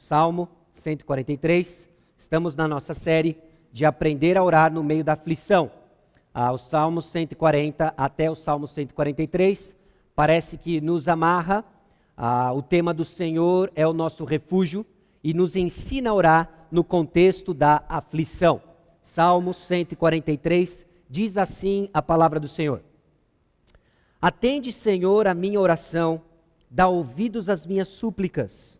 Salmo 143. Estamos na nossa série de aprender a orar no meio da aflição. Ah, o Salmo 140 até o Salmo 143 parece que nos amarra. Ah, o tema do Senhor é o nosso refúgio e nos ensina a orar no contexto da aflição. Salmo 143 diz assim a palavra do Senhor: Atende, Senhor, a minha oração, dá ouvidos às minhas súplicas.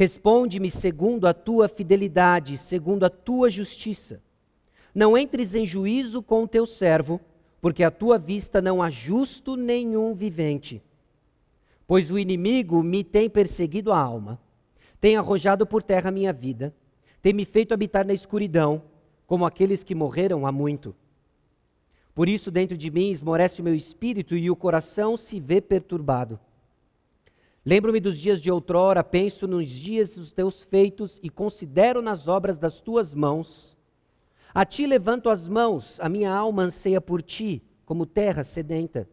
Responde-me segundo a tua fidelidade, segundo a tua justiça. Não entres em juízo com o teu servo, porque à tua vista não há justo nenhum vivente. Pois o inimigo me tem perseguido a alma, tem arrojado por terra a minha vida, tem me feito habitar na escuridão, como aqueles que morreram há muito. Por isso, dentro de mim esmorece o meu espírito e o coração se vê perturbado. Lembro-me dos dias de outrora, penso nos dias dos teus feitos e considero nas obras das tuas mãos. A ti levanto as mãos, a minha alma anseia por ti, como terra sedenta.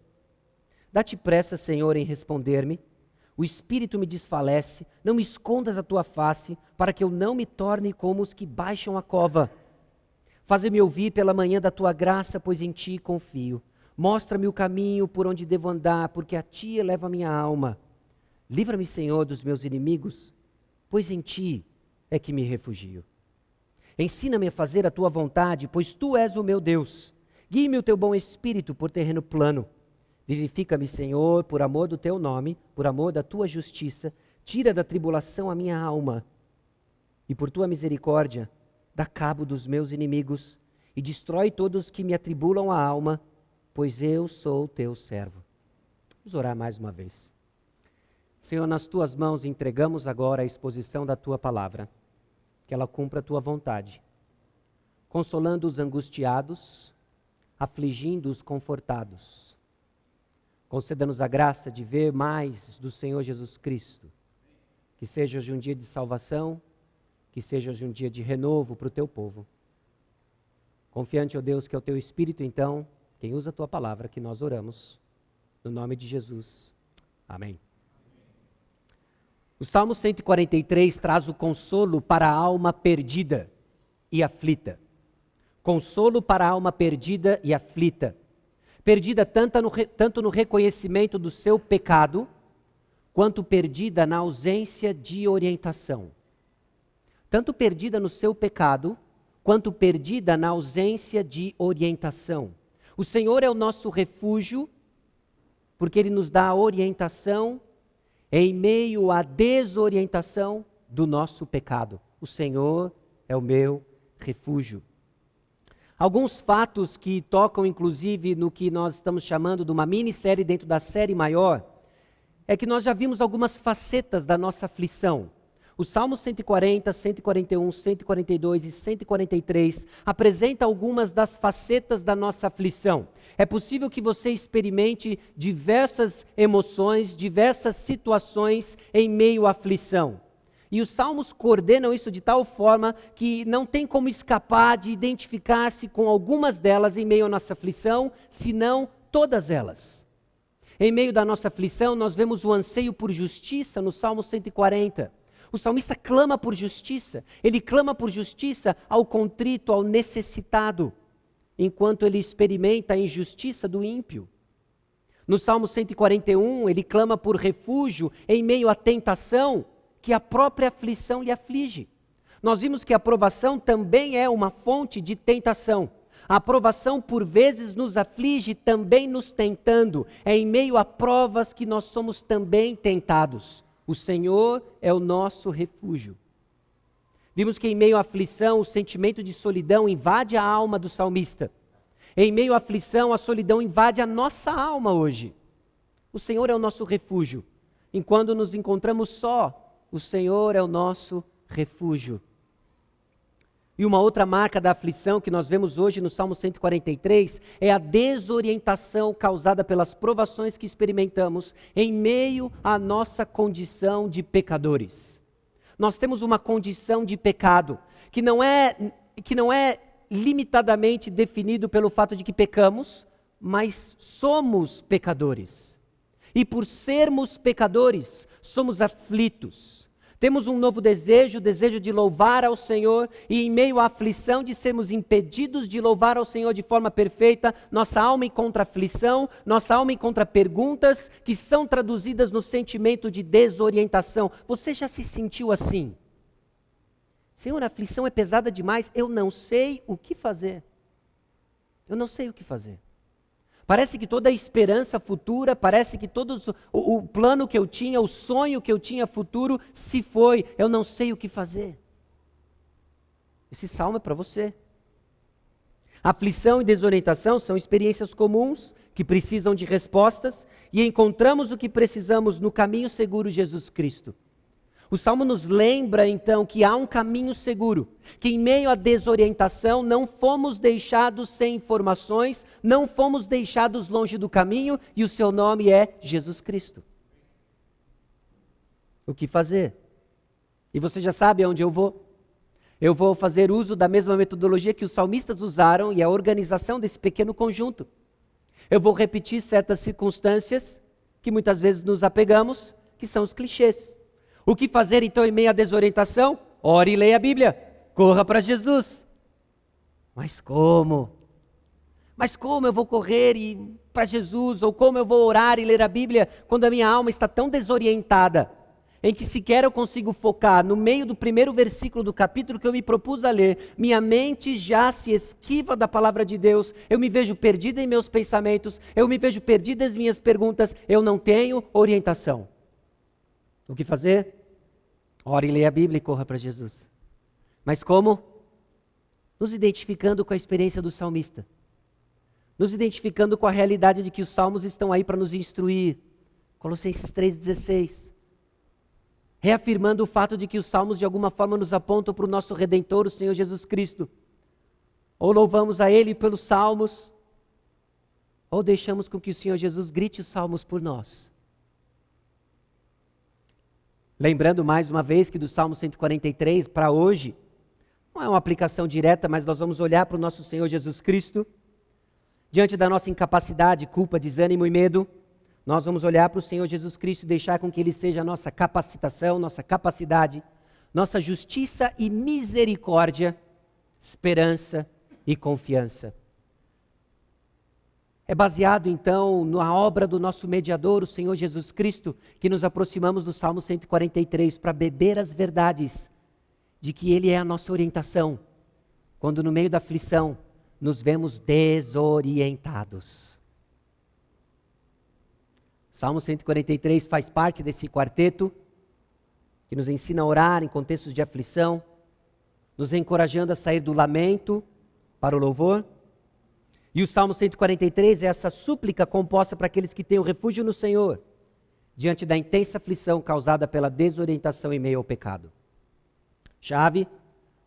Dá-te pressa, Senhor, em responder-me. O espírito me desfalece, não me escondas a tua face, para que eu não me torne como os que baixam a cova. Faze-me ouvir pela manhã da tua graça, pois em ti confio. Mostra-me o caminho por onde devo andar, porque a ti eleva a minha alma. Livra-me, Senhor, dos meus inimigos, pois em ti é que me refugio. Ensina-me a fazer a tua vontade, pois tu és o meu Deus. Guie-me o teu bom espírito por terreno plano. Vivifica-me, Senhor, por amor do teu nome, por amor da tua justiça. Tira da tribulação a minha alma. E por tua misericórdia, dá cabo dos meus inimigos e destrói todos que me atribulam a alma, pois eu sou teu servo. Vamos orar mais uma vez. Senhor, nas tuas mãos entregamos agora a exposição da tua palavra, que ela cumpra a tua vontade, consolando os angustiados, afligindo os confortados. Conceda-nos a graça de ver mais do Senhor Jesus Cristo, que seja hoje um dia de salvação, que seja hoje um dia de renovo para o teu povo. Confiante, ó Deus, que é o teu Espírito, então, quem usa a tua palavra, que nós oramos. No nome de Jesus. Amém. O Salmo 143 traz o consolo para a alma perdida e aflita. Consolo para a alma perdida e aflita. Perdida tanto no, tanto no reconhecimento do seu pecado, quanto perdida na ausência de orientação. Tanto perdida no seu pecado, quanto perdida na ausência de orientação. O Senhor é o nosso refúgio, porque Ele nos dá a orientação em meio à desorientação do nosso pecado. O Senhor é o meu refúgio. Alguns fatos que tocam, inclusive, no que nós estamos chamando de uma minissérie dentro da série maior, é que nós já vimos algumas facetas da nossa aflição. O Salmo 140, 141, 142 e 143 apresenta algumas das facetas da nossa aflição. É possível que você experimente diversas emoções, diversas situações em meio à aflição. E os salmos coordenam isso de tal forma que não tem como escapar de identificar-se com algumas delas em meio à nossa aflição, senão todas elas. Em meio da nossa aflição, nós vemos o anseio por justiça no Salmo 140. O salmista clama por justiça, ele clama por justiça ao contrito, ao necessitado, enquanto ele experimenta a injustiça do ímpio. No Salmo 141, ele clama por refúgio em meio à tentação que a própria aflição lhe aflige. Nós vimos que a aprovação também é uma fonte de tentação. A aprovação, por vezes, nos aflige também nos tentando. É em meio a provas que nós somos também tentados. O Senhor é o nosso refúgio. Vimos que em meio à aflição, o sentimento de solidão invade a alma do salmista. Em meio à aflição, a solidão invade a nossa alma hoje. O Senhor é o nosso refúgio. Enquanto nos encontramos só, o Senhor é o nosso refúgio. E uma outra marca da aflição que nós vemos hoje no Salmo 143 é a desorientação causada pelas provações que experimentamos em meio à nossa condição de pecadores. Nós temos uma condição de pecado que não é que não é limitadamente definido pelo fato de que pecamos, mas somos pecadores. E por sermos pecadores, somos aflitos Temos um novo desejo, o desejo de louvar ao Senhor, e em meio à aflição de sermos impedidos de louvar ao Senhor de forma perfeita, nossa alma encontra aflição, nossa alma encontra perguntas que são traduzidas no sentimento de desorientação. Você já se sentiu assim? Senhor, a aflição é pesada demais, eu não sei o que fazer. Eu não sei o que fazer. Parece que toda a esperança futura, parece que todo o, o, plano que eu tinha, o sonho que eu tinha futuro, se foi. Eu não sei o que fazer. Esse salmo é para você. Aflição e desorientação são experiências comuns que precisam de respostas e encontramos o que precisamos no caminho seguro Jesus Cristo. O salmo nos lembra então que há um caminho seguro, que em meio à desorientação não fomos deixados sem informações, não fomos deixados longe do caminho e o seu nome é Jesus Cristo. O que fazer? E você já sabe aonde eu vou? Eu vou fazer uso da mesma metodologia que os salmistas usaram e a organização desse pequeno conjunto. Eu vou repetir certas circunstâncias que muitas vezes nos apegamos, que são os clichês. O que fazer então em meio à desorientação? Ore e leia a Bíblia. Corra para Jesus. Mas como? Mas como eu vou correr para Jesus? Ou como eu vou orar e ler a Bíblia quando a minha alma está tão desorientada? Em que sequer eu consigo focar no meio do primeiro versículo do capítulo que eu me propus a ler, minha mente já se esquiva da palavra de Deus, eu me vejo perdida em meus pensamentos, eu me vejo perdida em minhas perguntas, eu não tenho orientação. O que fazer? Ore e leia a Bíblia e corra para Jesus. Mas como? Nos identificando com a experiência do salmista. Nos identificando com a realidade de que os salmos estão aí para nos instruir. Colossenses 3,16. Reafirmando o fato de que os salmos de alguma forma nos apontam para o nosso Redentor, o Senhor Jesus Cristo. Ou louvamos a Ele pelos salmos, ou deixamos com que o Senhor Jesus grite os salmos por nós. Lembrando mais uma vez que do Salmo 143 para hoje, não é uma aplicação direta, mas nós vamos olhar para o nosso Senhor Jesus Cristo. Diante da nossa incapacidade, culpa, desânimo e medo, nós vamos olhar para o Senhor Jesus Cristo e deixar com que Ele seja a nossa capacitação, nossa capacidade, nossa justiça e misericórdia, esperança e confiança. É baseado então na obra do nosso mediador, o Senhor Jesus Cristo, que nos aproximamos do Salmo 143 para beber as verdades de que Ele é a nossa orientação, quando no meio da aflição nos vemos desorientados. Salmo 143 faz parte desse quarteto que nos ensina a orar em contextos de aflição, nos encorajando a sair do lamento para o louvor e o Salmo 143 é essa súplica composta para aqueles que têm o refúgio no Senhor, diante da intensa aflição causada pela desorientação em meio ao pecado. Chave: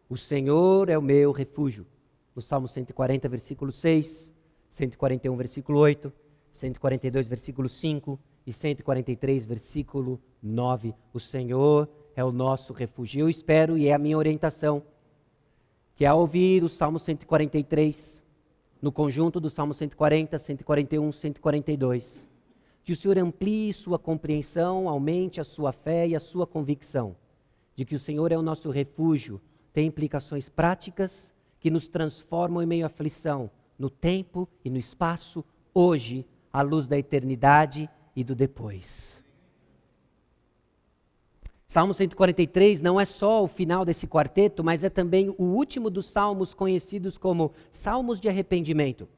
O Senhor é o meu refúgio. No Salmo 140, versículo 6, 141, versículo 8, 142, versículo 5 e 143, versículo 9. O Senhor é o nosso refúgio. Eu espero, e é a minha orientação, que ao ouvir o Salmo 143, no conjunto do Salmo 140, 141, 142. Que o Senhor amplie sua compreensão, aumente a sua fé e a sua convicção de que o Senhor é o nosso refúgio, tem implicações práticas que nos transformam em meio à aflição, no tempo e no espaço, hoje, à luz da eternidade e do depois. Salmo 143 não é só o final desse quarteto, mas é também o último dos salmos conhecidos como salmos de arrependimento.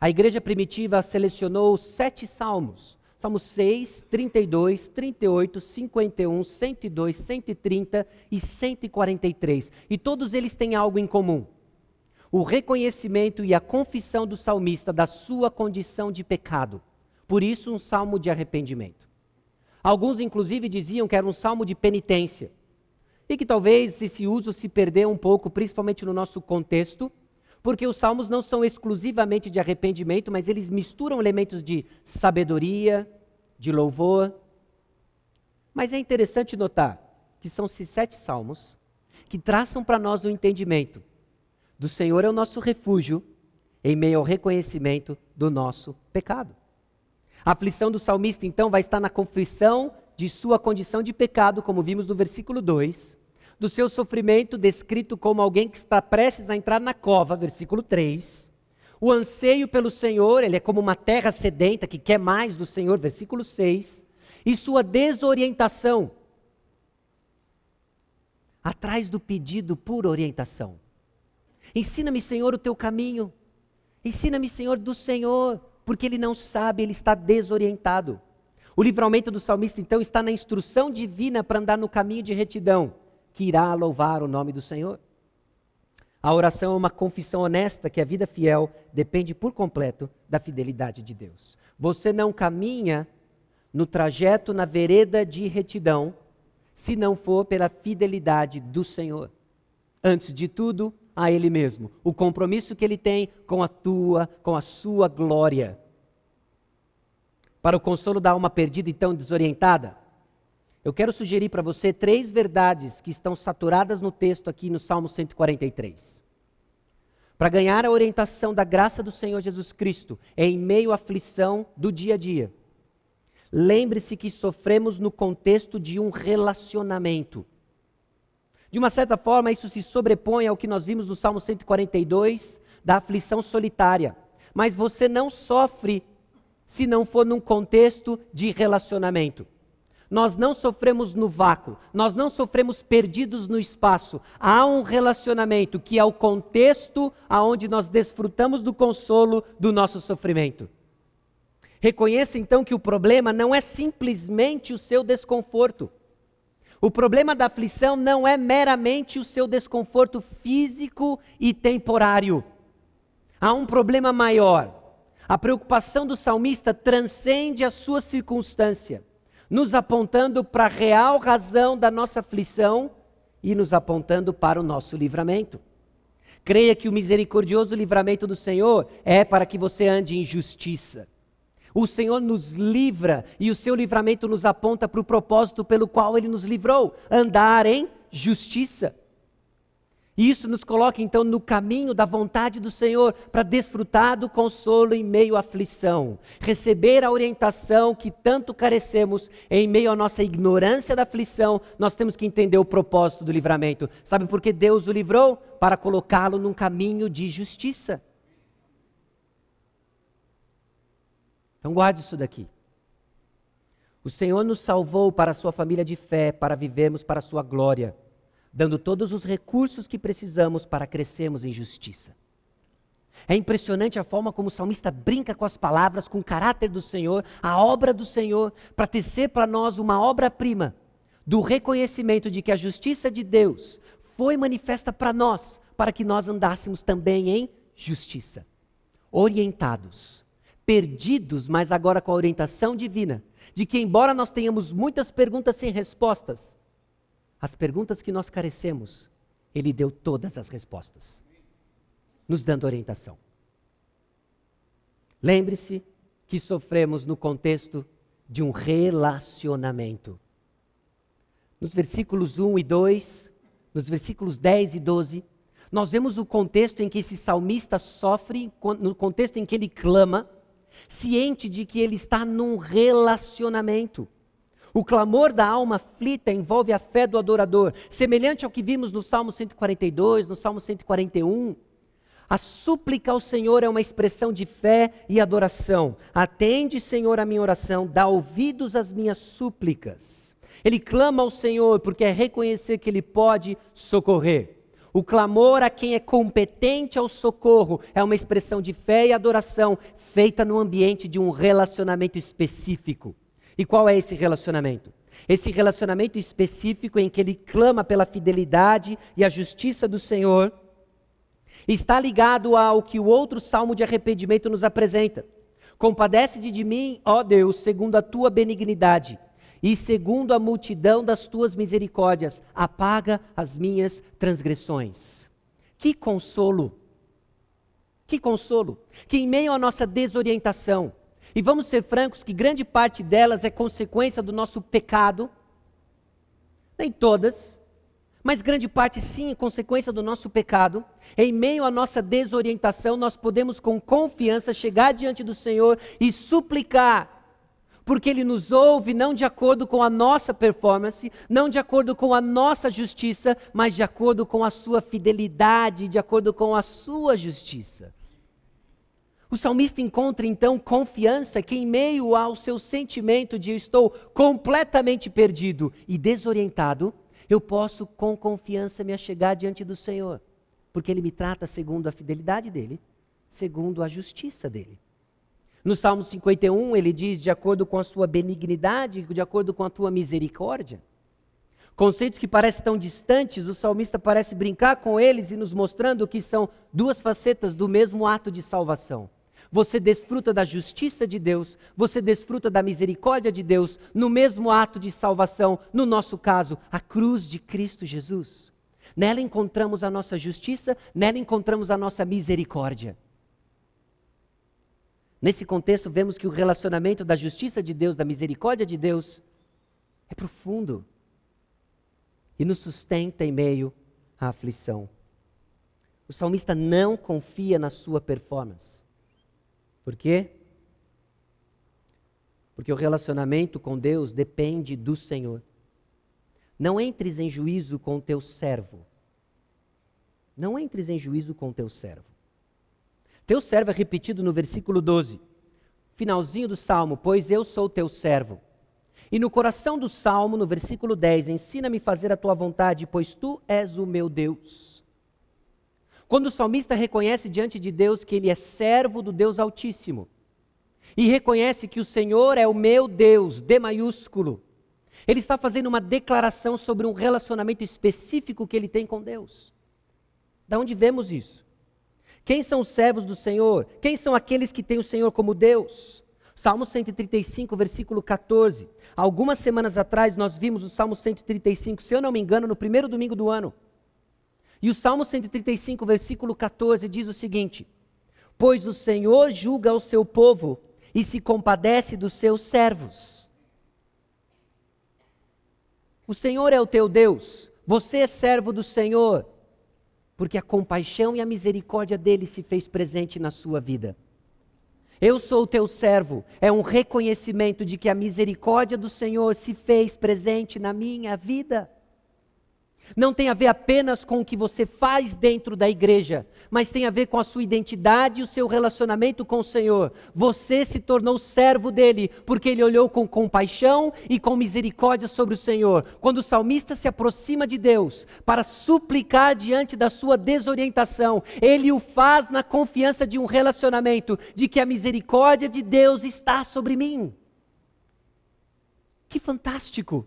A igreja primitiva selecionou sete salmos: Salmos 6, 32, 38, 51, 102, 130 e 143. E todos eles têm algo em comum: o reconhecimento e a confissão do salmista da sua condição de pecado. Por isso, um salmo de arrependimento. Alguns, inclusive, diziam que era um salmo de penitência. E que talvez esse uso se perdeu um pouco, principalmente no nosso contexto, porque os salmos não são exclusivamente de arrependimento, mas eles misturam elementos de sabedoria, de louvor. Mas é interessante notar que são esses sete salmos que traçam para nós o entendimento do Senhor é o nosso refúgio em meio ao reconhecimento do nosso pecado. A aflição do salmista, então, vai estar na confissão de sua condição de pecado, como vimos no versículo 2, do seu sofrimento, descrito como alguém que está prestes a entrar na cova, versículo 3, o anseio pelo Senhor, ele é como uma terra sedenta que quer mais do Senhor, versículo 6, e sua desorientação, atrás do pedido por orientação. Ensina-me, Senhor, o teu caminho. Ensina-me, Senhor, do Senhor, porque ele não sabe, ele está desorientado. O livramento do salmista, então, está na instrução divina para andar no caminho de retidão, que irá louvar o nome do Senhor. A oração é uma confissão honesta que a vida fiel depende por completo da fidelidade de Deus. Você não caminha no trajeto, na vereda de retidão, se não for pela fidelidade do Senhor. Antes de tudo, a Ele mesmo, o compromisso que Ele tem com a tua, com a sua glória. Para o consolo da alma perdida, então desorientada, eu quero sugerir para você três verdades que estão saturadas no texto aqui no Salmo 143. Para ganhar a orientação da graça do Senhor Jesus Cristo em meio à aflição do dia a dia, lembre-se que sofremos no contexto de um relacionamento. De uma certa forma, isso se sobrepõe ao que nós vimos no Salmo 142, da aflição solitária. Mas você não sofre se não for num contexto de relacionamento. Nós não sofremos no vácuo, nós não sofremos perdidos no espaço. Há um relacionamento que é o contexto aonde nós desfrutamos do consolo do nosso sofrimento. Reconheça então que o problema não é simplesmente o seu desconforto. O problema da aflição não é meramente o seu desconforto físico e temporário. Há um problema maior. A preocupação do salmista transcende a sua circunstância, nos apontando para a real razão da nossa aflição e nos apontando para o nosso livramento. Creia que o misericordioso livramento do Senhor é para que você ande em justiça o Senhor nos livra e o seu livramento nos aponta para o propósito pelo qual ele nos livrou andar em justiça. Isso nos coloca então no caminho da vontade do Senhor para desfrutar do consolo em meio à aflição, receber a orientação que tanto carecemos em meio à nossa ignorância da aflição. Nós temos que entender o propósito do livramento. Sabe por que Deus o livrou? Para colocá-lo num caminho de justiça. Então guarde isso daqui. O Senhor nos salvou para a sua família de fé, para vivermos para a sua glória, dando todos os recursos que precisamos para crescermos em justiça. É impressionante a forma como o salmista brinca com as palavras, com o caráter do Senhor, a obra do Senhor, para tecer para nós uma obra-prima do reconhecimento de que a justiça de Deus foi manifesta para nós, para que nós andássemos também em justiça, orientados perdidos, mas agora com a orientação divina, de que, embora nós tenhamos muitas perguntas sem respostas, as perguntas que nós carecemos, Ele deu todas as respostas, nos dando orientação. Lembre-se que sofremos no contexto de um relacionamento. Nos versículos 1 e 2, nos versículos 10 e 12, nós vemos o contexto em que esse salmista sofre, no contexto em que ele clama, ciente de que ele está num relacionamento. O clamor da alma aflita envolve a fé do adorador, semelhante ao que vimos no Salmo 142, no Salmo 141. A súplica ao Senhor é uma expressão de fé e adoração. Atende, Senhor, a minha oração, dá ouvidos às minhas súplicas. Ele clama ao Senhor porque é reconhecer que Ele pode socorrer. O clamor a quem é competente ao socorro é uma expressão de fé e adoração feita no ambiente de um relacionamento específico. E qual é esse relacionamento? Esse relacionamento específico em que ele clama pela fidelidade e a justiça do Senhor está ligado ao que o outro salmo de arrependimento nos apresenta. Compadece-te de mim, ó Deus, segundo a tua benignidade e segundo a multidão das tuas misericórdias, apaga as minhas transgressões. Que consolo! Que consolo! Que em meio à nossa desorientação, e vamos ser francos que grande parte delas é consequência do nosso pecado, nem todas, mas grande parte sim é consequência do nosso pecado. Em meio à nossa desorientação, nós podemos com confiança chegar diante do Senhor e suplicar porque Ele nos ouve não de acordo com a nossa performance, não de acordo com a nossa justiça, mas de acordo com a Sua fidelidade, de acordo com a Sua justiça. O salmista encontra então confiança que, em meio ao seu sentimento de eu estou completamente perdido e desorientado, eu posso com confiança me achegar diante do Senhor, porque Ele me trata segundo a fidelidade dele, segundo a justiça dele. No Salmo 51, ele diz: de acordo com a sua benignidade, de acordo com a tua misericórdia. Conceitos que parecem tão distantes, o salmista parece brincar com eles e nos mostrando que são duas facetas do mesmo ato de salvação. Você desfruta da justiça de Deus, você desfruta da misericórdia de Deus no mesmo ato de salvação, no nosso caso, a cruz de Cristo Jesus. Nela encontramos a nossa justiça, nela encontramos a nossa misericórdia. Nesse contexto, vemos que o relacionamento da justiça de Deus, da misericórdia de Deus, é profundo e nos sustenta em meio à aflição. O salmista não confia na sua performance. Por quê? Porque o relacionamento com Deus depende do Senhor. Não entres em juízo com teu servo. Não entres em juízo com teu servo. Teu servo é repetido no versículo 12, finalzinho do salmo, pois eu sou teu servo. E no coração do salmo, no versículo 10, ensina-me a fazer a tua vontade, pois tu és o meu Deus. Quando o salmista reconhece diante de Deus que ele é servo do Deus Altíssimo e reconhece que o Senhor é o meu Deus, D maiúsculo, ele está fazendo uma declaração sobre um relacionamento específico que ele tem com Deus. Da onde vemos isso? Quem são os servos do Senhor? Quem são aqueles que têm o Senhor como Deus? Salmo 135, versículo 14. Algumas semanas atrás nós vimos o Salmo 135, se eu não me engano, no primeiro domingo do ano. E o Salmo 135, versículo 14 diz o seguinte: Pois o Senhor julga o seu povo e se compadece dos seus servos. O Senhor é o teu Deus, você é servo do Senhor, porque a compaixão e a misericórdia dele se fez presente na sua vida. Eu sou o teu servo, é um reconhecimento de que a misericórdia do Senhor se fez presente na minha vida. Não tem a ver apenas com o que você faz dentro da igreja, mas tem a ver com a sua identidade e o seu relacionamento com o Senhor. Você se tornou servo dele, porque ele olhou com compaixão e com misericórdia sobre o Senhor. Quando o salmista se aproxima de Deus para suplicar diante da sua desorientação, ele o faz na confiança de um relacionamento, de que a misericórdia de Deus está sobre mim. Que fantástico!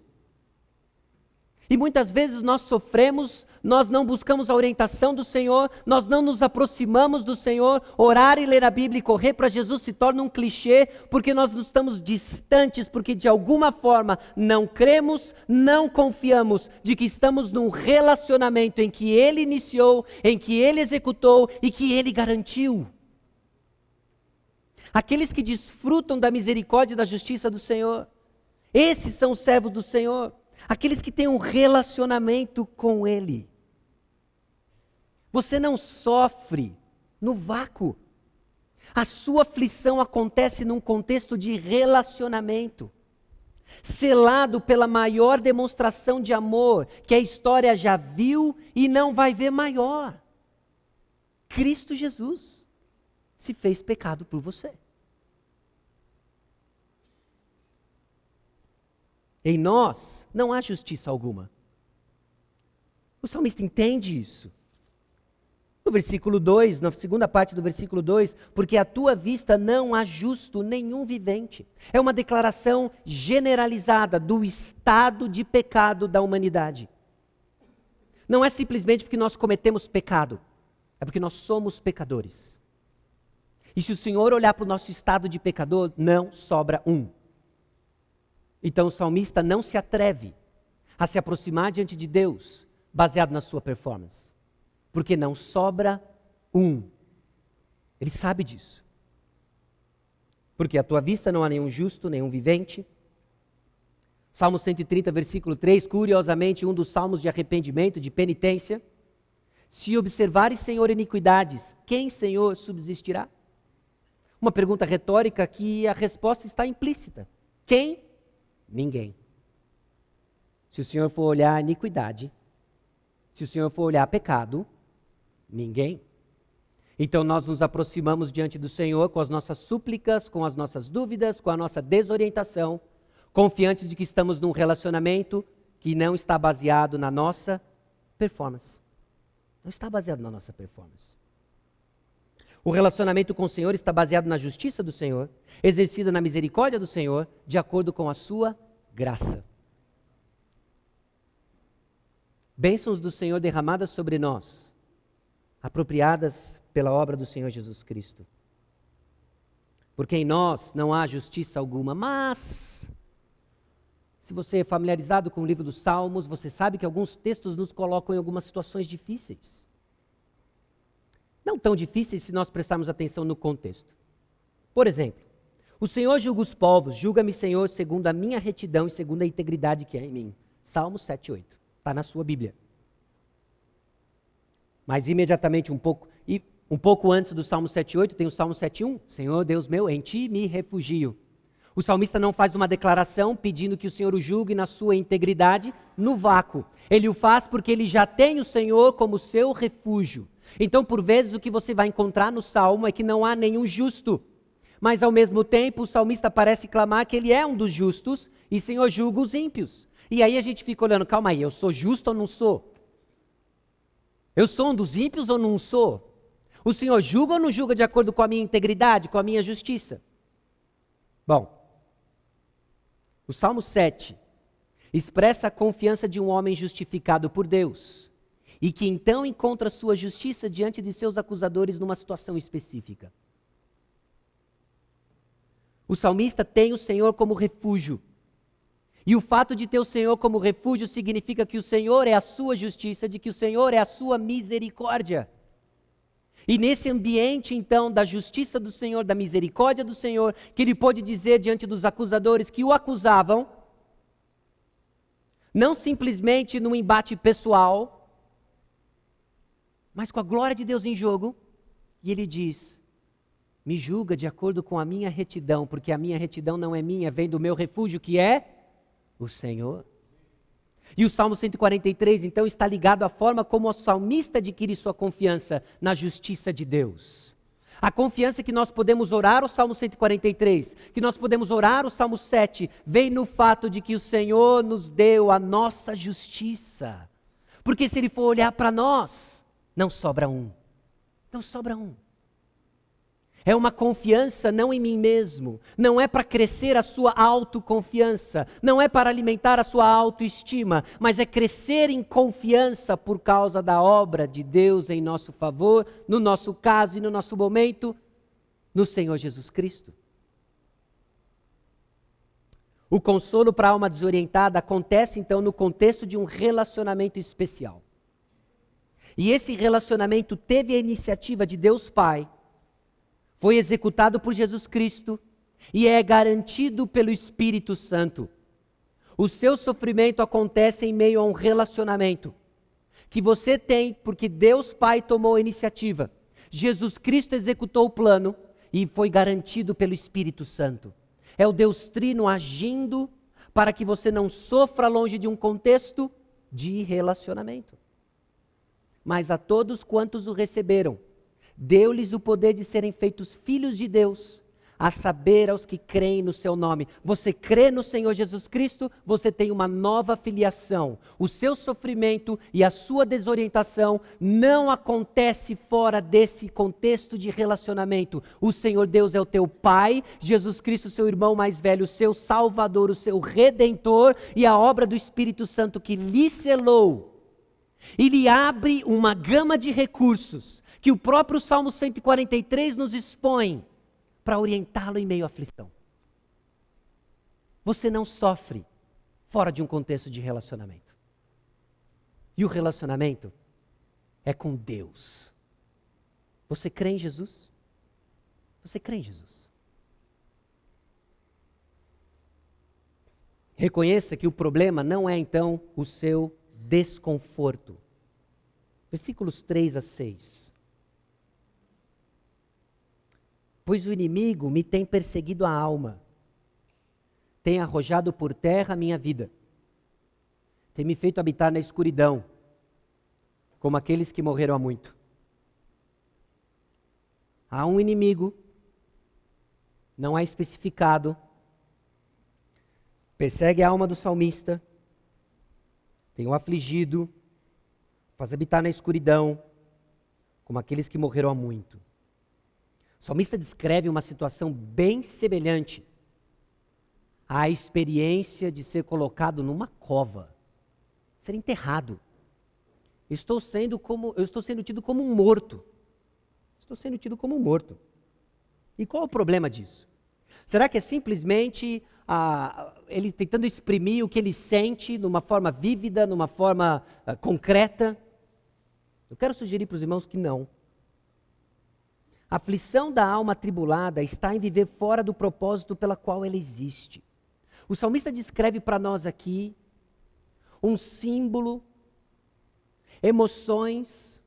E muitas vezes nós sofremos, nós não buscamos a orientação do Senhor, nós não nos aproximamos do Senhor. Orar e ler a Bíblia e correr para Jesus se torna um clichê, porque nós estamos distantes, porque de alguma forma não cremos, não confiamos de que estamos num relacionamento em que Ele iniciou, em que Ele executou e que Ele garantiu. Aqueles que desfrutam da misericórdia e da justiça do Senhor, esses são os servos do Senhor aqueles que têm um relacionamento com Ele. Você não sofre no vácuo. A sua aflição acontece num contexto de relacionamento, selado pela maior demonstração de amor que a história já viu e não vai ver maior. Cristo Jesus se fez pecado por você. Em nós não há justiça alguma. O salmista entende isso. No versículo 2, na segunda parte do versículo 2, porque à tua vista não há justo nenhum vivente. É uma declaração generalizada do estado de pecado da humanidade. Não é simplesmente porque nós cometemos pecado, é porque nós somos pecadores. E se o Senhor olhar para o nosso estado de pecador, não sobra um. Então o salmista não se atreve a se aproximar diante de Deus baseado na sua performance, porque não sobra um. Ele sabe disso. Porque à tua vista não há nenhum justo, nenhum vivente. Salmo 130, versículo 3, curiosamente, um dos salmos de arrependimento, de penitência. Se observares, Senhor, iniquidades, quem, Senhor, subsistirá? Uma pergunta retórica que a resposta está implícita. Quem? Ninguém. Se o Senhor for olhar iniquidade, se o Senhor for olhar pecado, ninguém. Então nós nos aproximamos diante do Senhor com as nossas súplicas, com as nossas dúvidas, com a nossa desorientação, confiantes de que estamos num relacionamento que não está baseado na nossa performance. Não está baseado na nossa performance. O relacionamento com o Senhor está baseado na justiça do Senhor, exercida na misericórdia do Senhor, de acordo com a sua graça. Bênçãos do Senhor derramadas sobre nós, apropriadas pela obra do Senhor Jesus Cristo. Porque em nós não há justiça alguma, mas se você é familiarizado com o livro dos Salmos, você sabe que alguns textos nos colocam em algumas situações difíceis. Não tão difíceis se nós prestarmos atenção no contexto. Por exemplo, o Senhor julga os povos, julga-me, Senhor, segundo a minha retidão e segundo a integridade que há em mim. Salmo 7, 8. Está na sua Bíblia. Mas imediatamente um pouco, e um pouco antes do Salmo 7,8 tem o Salmo 7,1. Senhor Deus meu, em ti me refugio. O salmista não faz uma declaração pedindo que o Senhor o julgue na sua integridade no vácuo. Ele o faz porque ele já tem o Senhor como seu refúgio. Então, por vezes, o que você vai encontrar no salmo é que não há nenhum justo. Mas, ao mesmo tempo, o salmista parece clamar que ele é um dos justos e Senhor julga os ímpios. E aí a gente fica olhando, calma aí, eu sou justo ou não sou? Eu sou um dos ímpios ou não sou? O Senhor julga ou não julga de acordo com a minha integridade, com a minha justiça? Bom, o Salmo 7 expressa a confiança de um homem justificado por Deus e que então encontra sua justiça diante de seus acusadores numa situação específica. O salmista tem o Senhor como refúgio. E o fato de ter o Senhor como refúgio significa que o Senhor é a sua justiça, de que o Senhor é a sua misericórdia. E nesse ambiente, então, da justiça do Senhor, da misericórdia do Senhor, que ele pôde dizer diante dos acusadores que o acusavam, não simplesmente num embate pessoal, mas com a glória de Deus em jogo, e ele diz: Me julga de acordo com a minha retidão, porque a minha retidão não é minha, vem do meu refúgio, que é o Senhor. E o Salmo 143, então, está ligado à forma como o salmista adquire sua confiança na justiça de Deus. A confiança que nós podemos orar o Salmo 143, que nós podemos orar o Salmo 7, vem no fato de que o Senhor nos deu a nossa justiça. Porque se Ele for olhar para nós, não sobra um. Não sobra um. É uma confiança não em mim mesmo, não é para crescer a sua autoconfiança, não é para alimentar a sua autoestima, mas é crescer em confiança por causa da obra de Deus em nosso favor, no nosso caso e no nosso momento, no Senhor Jesus Cristo. O consolo para a alma desorientada acontece então no contexto de um relacionamento especial. E esse relacionamento teve a iniciativa de Deus Pai foi executado por Jesus Cristo e é garantido pelo Espírito Santo. O seu sofrimento acontece em meio a um relacionamento que você tem porque Deus Pai tomou a iniciativa. Jesus Cristo executou o plano e foi garantido pelo Espírito Santo. É o Deus Trino agindo para que você não sofra longe de um contexto de relacionamento. Mas a todos quantos o receberam, deu-lhes o poder de serem feitos filhos de Deus, a saber aos que creem no seu nome. Você crê no Senhor Jesus Cristo, você tem uma nova filiação. O seu sofrimento e a sua desorientação não acontece fora desse contexto de relacionamento. O Senhor Deus é o teu Pai, Jesus Cristo, seu irmão mais velho, o seu Salvador, o seu Redentor e a obra do Espírito Santo que lhe selou. E lhe abre uma gama de recursos que o próprio Salmo 143 nos expõe para orientá-lo em meio à aflição. Você não sofre fora de um contexto de relacionamento. E o relacionamento é com Deus. Você crê em Jesus? Você crê em Jesus? Reconheça que o problema não é então o seu desconforto. Versículos 3 a 6. Pois o inimigo me tem perseguido a alma. tem arrojado por terra a minha vida, tem me feito habitar na escuridão, como aqueles que morreram há muito. Há um inimigo, não é especificado, persegue a alma do salmista, tem o afligido, faz habitar na escuridão, como aqueles que morreram há muito. O salmista descreve uma situação bem semelhante à experiência de ser colocado numa cova, ser enterrado. estou sendo como, eu estou sendo tido como um morto. Estou sendo tido como um morto. E qual é o problema disso? Será que é simplesmente ah, ele tentando exprimir o que ele sente numa forma vívida, numa forma ah, concreta? Eu quero sugerir para os irmãos que não. A aflição da alma atribulada está em viver fora do propósito pela qual ela existe. O salmista descreve para nós aqui um símbolo, emoções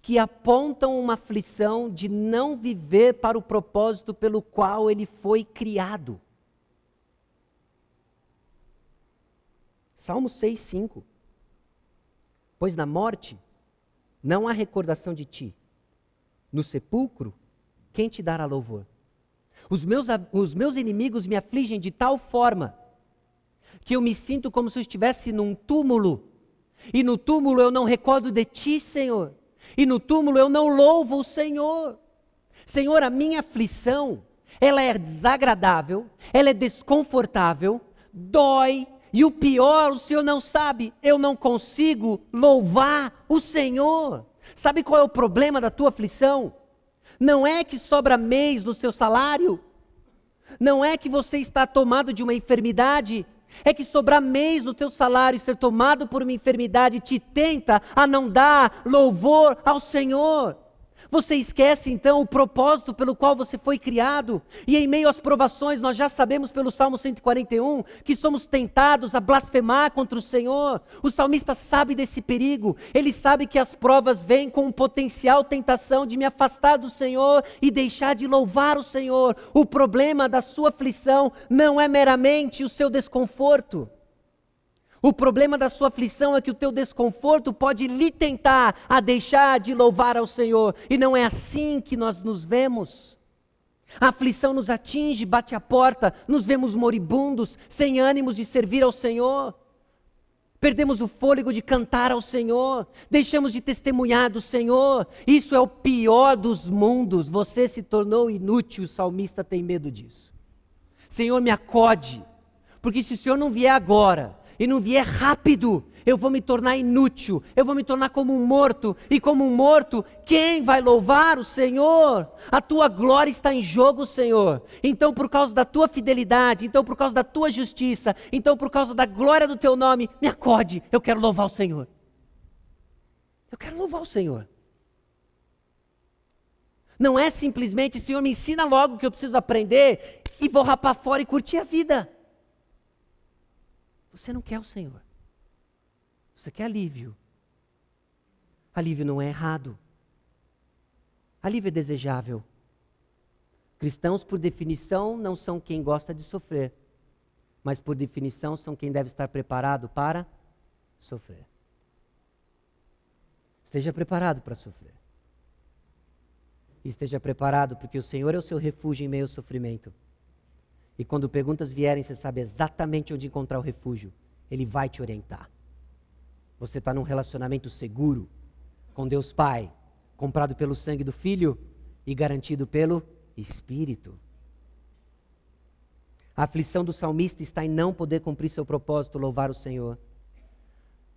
que apontam uma aflição de não viver para o propósito pelo qual ele foi criado. Salmo 6, 5. Pois na morte não há recordação de ti. No sepulcro, quem te dará louvor? Os meus, os meus inimigos me afligem de tal forma que eu me sinto como se eu estivesse num túmulo. E no túmulo eu não recordo de ti, Senhor. E no túmulo eu não louvo o Senhor. Senhor, a minha aflição, ela é desagradável, ela é desconfortável, dói, e o pior, o Senhor não sabe, eu não consigo louvar o Senhor. Sabe qual é o problema da tua aflição? Não é que sobra mês no seu salário, não é que você está tomado de uma enfermidade, é que sobrar mês no teu salário e ser tomado por uma enfermidade te tenta a não dar louvor ao Senhor. Você esquece então o propósito pelo qual você foi criado, e em meio às provações, nós já sabemos pelo Salmo 141 que somos tentados a blasfemar contra o Senhor. O salmista sabe desse perigo, ele sabe que as provas vêm com potencial tentação de me afastar do Senhor e deixar de louvar o Senhor. O problema da sua aflição não é meramente o seu desconforto. O problema da sua aflição é que o teu desconforto pode lhe tentar a deixar de louvar ao Senhor, e não é assim que nós nos vemos. A aflição nos atinge, bate a porta, nos vemos moribundos, sem ânimos de servir ao Senhor. Perdemos o fôlego de cantar ao Senhor, deixamos de testemunhar do Senhor. Isso é o pior dos mundos. Você se tornou inútil, o salmista tem medo disso. Senhor, me acode, porque se o Senhor não vier agora, e não vier rápido, eu vou me tornar inútil, eu vou me tornar como um morto, e como um morto, quem vai louvar o Senhor? A tua glória está em jogo, Senhor. Então, por causa da tua fidelidade, então, por causa da tua justiça, então, por causa da glória do teu nome, me acorde, eu quero louvar o Senhor. Eu quero louvar o Senhor. Não é simplesmente, Senhor, me ensina logo que eu preciso aprender e vou rapar fora e curtir a vida. Você não quer o Senhor. Você quer alívio. Alívio não é errado. Alívio é desejável. Cristãos, por definição, não são quem gosta de sofrer, mas por definição são quem deve estar preparado para sofrer. Esteja preparado para sofrer. esteja preparado, porque o Senhor é o seu refúgio em meio ao sofrimento. E quando perguntas vierem, você sabe exatamente onde encontrar o refúgio. Ele vai te orientar. Você está num relacionamento seguro com Deus Pai, comprado pelo sangue do Filho e garantido pelo Espírito. A aflição do salmista está em não poder cumprir seu propósito, louvar o Senhor.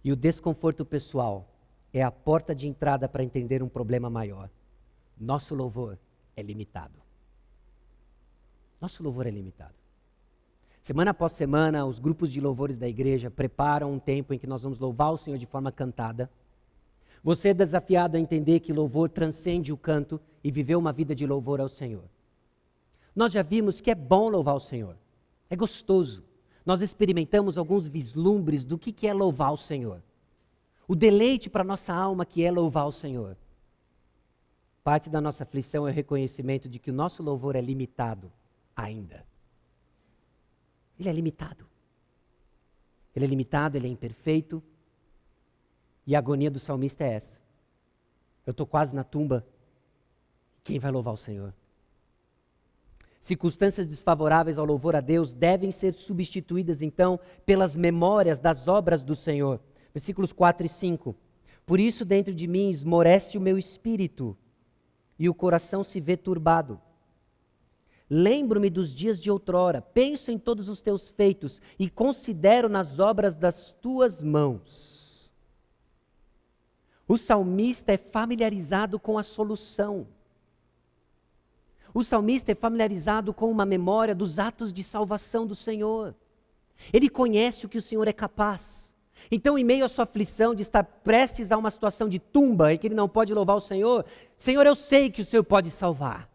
E o desconforto pessoal é a porta de entrada para entender um problema maior. Nosso louvor é limitado. Nosso louvor é limitado. Semana após semana, os grupos de louvores da igreja preparam um tempo em que nós vamos louvar o Senhor de forma cantada. Você é desafiado a entender que louvor transcende o canto e viver uma vida de louvor ao Senhor. Nós já vimos que é bom louvar o Senhor, é gostoso. Nós experimentamos alguns vislumbres do que é louvar o Senhor. O deleite para nossa alma que é louvar o Senhor. Parte da nossa aflição é o reconhecimento de que o nosso louvor é limitado ainda. Ele é limitado. Ele é limitado, ele é imperfeito. E a agonia do salmista é essa. Eu estou quase na tumba. Quem vai louvar o Senhor? Circunstâncias desfavoráveis ao louvor a Deus devem ser substituídas, então, pelas memórias das obras do Senhor. Versículos 4 e 5. Por isso, dentro de mim esmorece o meu espírito, e o coração se vê turbado. Lembro-me dos dias de outrora, penso em todos os teus feitos e considero nas obras das tuas mãos. O salmista é familiarizado com a solução. O salmista é familiarizado com uma memória dos atos de salvação do Senhor. Ele conhece o que o Senhor é capaz. Então, em meio à sua aflição de estar prestes a uma situação de tumba em que ele não pode louvar o Senhor, Senhor, eu sei que o Senhor pode salvar.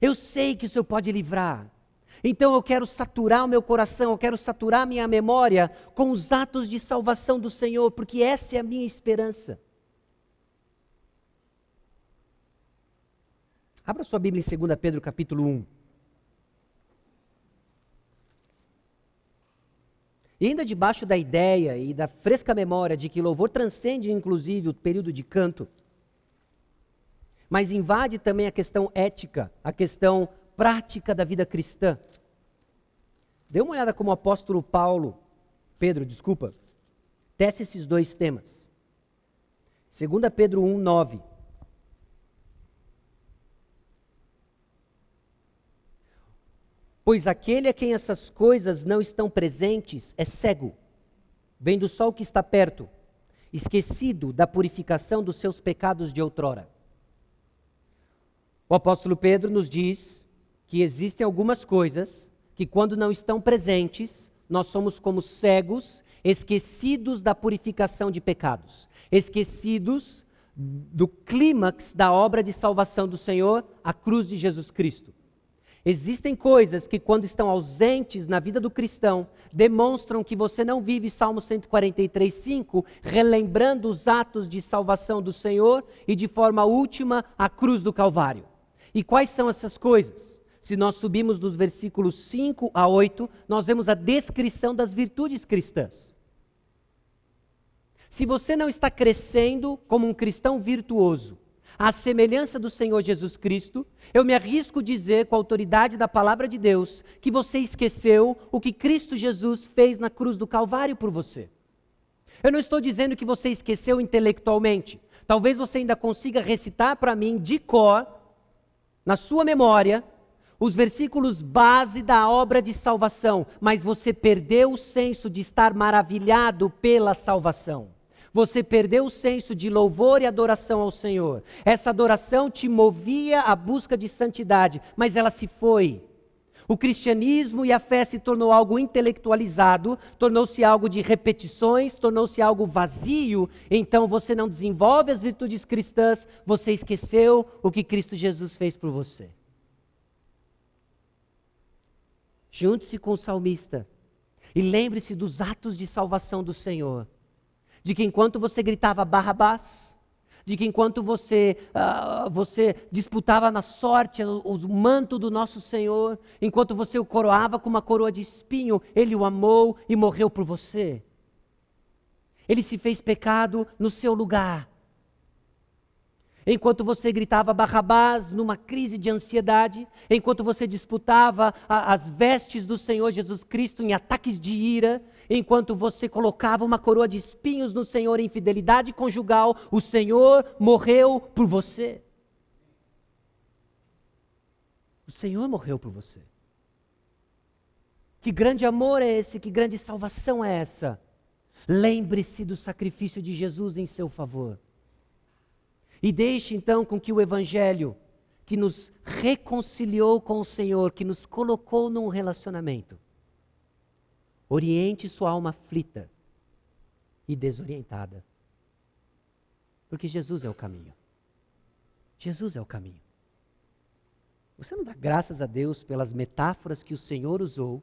Eu sei que o Senhor pode livrar. Então eu quero saturar o meu coração, eu quero saturar minha memória com os atos de salvação do Senhor, porque essa é a minha esperança. Abra sua Bíblia em 2 Pedro capítulo 1. E ainda debaixo da ideia e da fresca memória de que louvor transcende inclusive o período de canto, mas invade também a questão ética, a questão prática da vida cristã. Dê uma olhada como o apóstolo Paulo, Pedro, desculpa, tece esses dois temas. 2 Pedro 1, 9. Pois aquele a quem essas coisas não estão presentes é cego, vendo só o que está perto, esquecido da purificação dos seus pecados de outrora. O apóstolo Pedro nos diz que existem algumas coisas que, quando não estão presentes, nós somos como cegos, esquecidos da purificação de pecados, esquecidos do clímax da obra de salvação do Senhor, a cruz de Jesus Cristo. Existem coisas que, quando estão ausentes na vida do cristão, demonstram que você não vive Salmo 143, 5, relembrando os atos de salvação do Senhor e, de forma última, a cruz do Calvário. E quais são essas coisas? Se nós subimos dos versículos 5 a 8, nós vemos a descrição das virtudes cristãs. Se você não está crescendo como um cristão virtuoso, à semelhança do Senhor Jesus Cristo, eu me arrisco dizer com a autoridade da palavra de Deus que você esqueceu o que Cristo Jesus fez na cruz do Calvário por você. Eu não estou dizendo que você esqueceu intelectualmente. Talvez você ainda consiga recitar para mim de cor, na sua memória, os versículos base da obra de salvação, mas você perdeu o senso de estar maravilhado pela salvação. Você perdeu o senso de louvor e adoração ao Senhor. Essa adoração te movia à busca de santidade, mas ela se foi. O cristianismo e a fé se tornou algo intelectualizado, tornou-se algo de repetições, tornou-se algo vazio. Então você não desenvolve as virtudes cristãs, você esqueceu o que Cristo Jesus fez por você. Junte-se com o salmista e lembre-se dos atos de salvação do Senhor de que enquanto você gritava Barrabás, de que enquanto você, uh, você disputava na sorte o, o, manto do nosso Senhor, enquanto você o coroava com uma coroa de espinho, Ele o amou e morreu por você. Ele se fez pecado no seu lugar. Enquanto você gritava Barrabás numa crise de ansiedade, enquanto você disputava a, as vestes do Senhor Jesus Cristo em ataques de ira, enquanto você colocava uma coroa de espinhos no Senhor em fidelidade conjugal, o Senhor morreu por você. O Senhor morreu por você. Que grande amor é esse? Que grande salvação é essa? Lembre-se do sacrifício de Jesus em seu favor. E deixe então com que o Evangelho, que nos reconciliou com o Senhor, que nos colocou num relacionamento, Oriente sua alma aflita e desorientada. Porque Jesus é o caminho. Jesus é o caminho. Você não dá graças a Deus pelas metáforas que o Senhor usou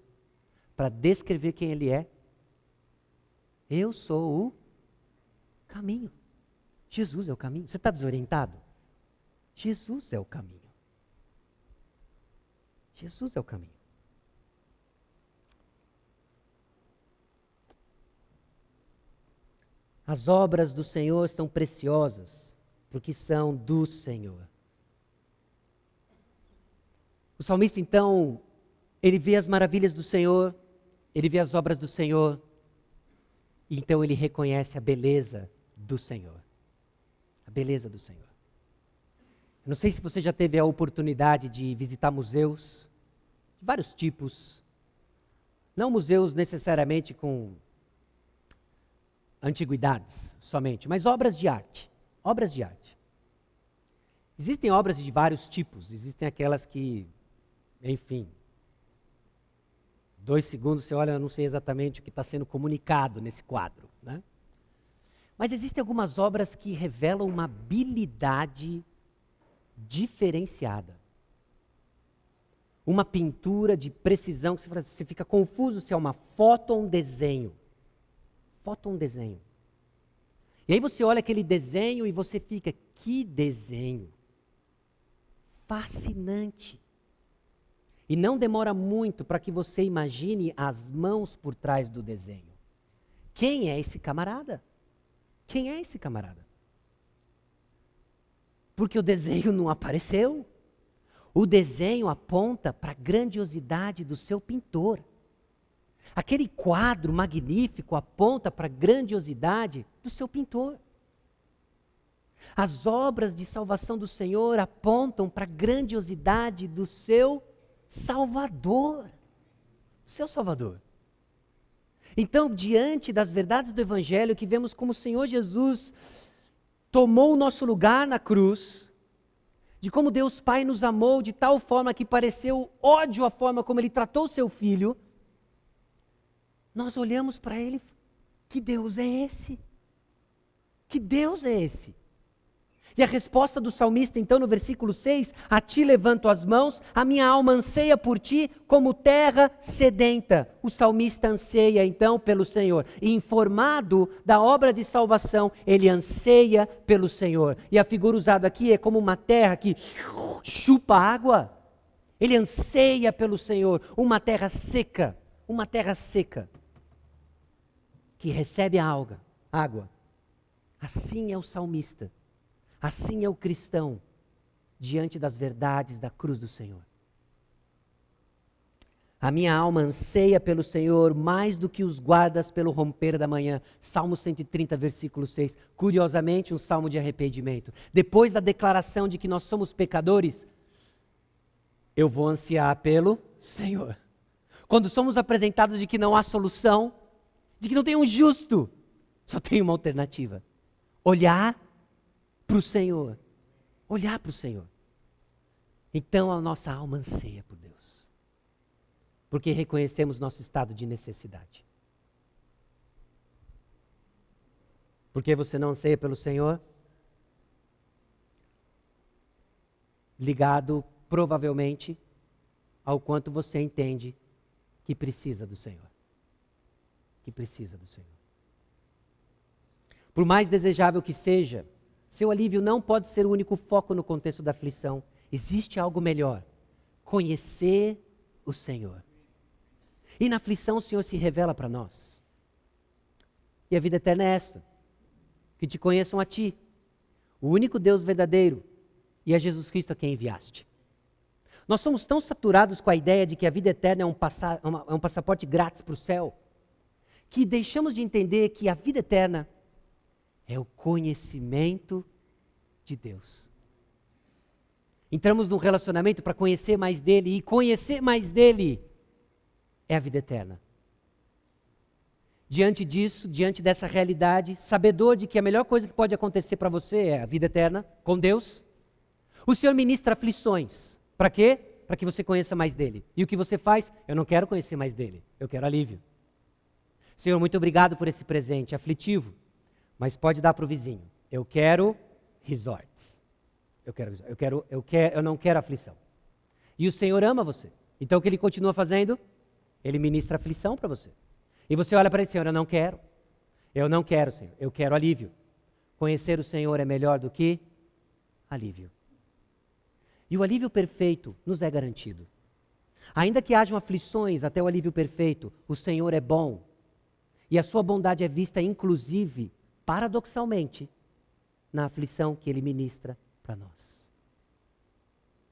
para descrever quem Ele é? Eu sou o caminho. Jesus é o caminho. Você está desorientado? Jesus é o caminho. Jesus é o caminho. As obras do Senhor são preciosas, porque são do Senhor. O salmista, então, ele vê as maravilhas do Senhor, ele vê as obras do Senhor, e então ele reconhece a beleza do Senhor. A beleza do Senhor. Eu não sei se você já teve a oportunidade de visitar museus de vários tipos. Não museus necessariamente com antiguidades somente, mas obras de arte. Obras de arte. Existem obras de vários tipos. Existem aquelas que, enfim, dois segundos você olha, eu não sei exatamente o que está sendo comunicado nesse quadro. Né? Mas existem algumas obras que revelam uma habilidade diferenciada. Uma pintura de precisão que você fica confuso se é uma foto ou um desenho. Foto ou um desenho. E aí você olha aquele desenho e você fica, que desenho! Fascinante. E não demora muito para que você imagine as mãos por trás do desenho. Quem é esse camarada? Quem é esse camarada? Porque o desenho não apareceu. O desenho aponta para a grandiosidade do seu pintor. Aquele quadro magnífico aponta para a grandiosidade do seu pintor. As obras de salvação do Senhor apontam para a grandiosidade do seu Salvador. Seu Salvador. Então, diante das verdades do Evangelho, que vemos como o Senhor Jesus tomou o nosso lugar na cruz, de como Deus Pai nos amou de tal forma que pareceu ódio a forma como Ele tratou seu filho, nós olhamos para Ele, que Deus é esse? Que Deus é esse? E a resposta do salmista, então, no versículo 6: A ti levanto as mãos, a minha alma anseia por ti como terra sedenta. O salmista anseia, então, pelo Senhor. E informado da obra de salvação, ele anseia pelo Senhor. E a figura usada aqui é como uma terra que chupa água. Ele anseia pelo Senhor, uma terra seca, uma terra seca, que recebe a água. Assim é o salmista Assim é o cristão diante das verdades da cruz do Senhor. A minha alma anseia pelo Senhor mais do que os guardas pelo romper da manhã. Salmo 130, versículo 6. Curiosamente, um salmo de arrependimento. Depois da declaração de que nós somos pecadores, eu vou ansiar pelo Senhor. Quando somos apresentados de que não há solução, de que não tem um justo, só tem uma alternativa: olhar para o Senhor, olhar para o Senhor. Então a nossa alma anseia por Deus, porque reconhecemos nosso estado de necessidade. Por que você não anseia pelo Senhor? Ligado, provavelmente, ao quanto você entende que precisa do Senhor. Que precisa do Senhor. Por mais desejável que seja, seu alívio não pode ser o único foco no contexto da aflição. Existe algo melhor: conhecer o Senhor. E na aflição o Senhor se revela para nós. E a vida eterna é essa: que te conheçam a ti, o único Deus verdadeiro, e a Jesus Cristo a quem enviaste. Nós somos tão saturados com a ideia de que a vida eterna é um, passa, é um passaporte grátis para o céu, que deixamos de entender que a vida eterna é o conhecimento de Deus. Entramos num relacionamento para conhecer mais dele, e conhecer mais dele é a vida eterna. Diante disso, diante dessa realidade, sabedor de que a melhor coisa que pode acontecer para você é a vida eterna com Deus, o Senhor ministra aflições. Para quê? Para que você conheça mais dele. E o que você faz? Eu não quero conhecer mais dele, eu quero alívio. Senhor, muito obrigado por esse presente aflitivo mas pode dar para o vizinho. Eu quero resorts. Eu quero, eu quero, eu quero, eu não quero aflição. E o Senhor ama você. Então o que ele continua fazendo? Ele ministra aflição para você. E você olha para ele, Senhor, eu não quero. Eu não quero, Senhor. Eu quero alívio. Conhecer o Senhor é melhor do que alívio. E o alívio perfeito nos é garantido. Ainda que hajam aflições até o alívio perfeito, o Senhor é bom. E a sua bondade é vista, inclusive, paradoxalmente, na aflição que Ele ministra para nós.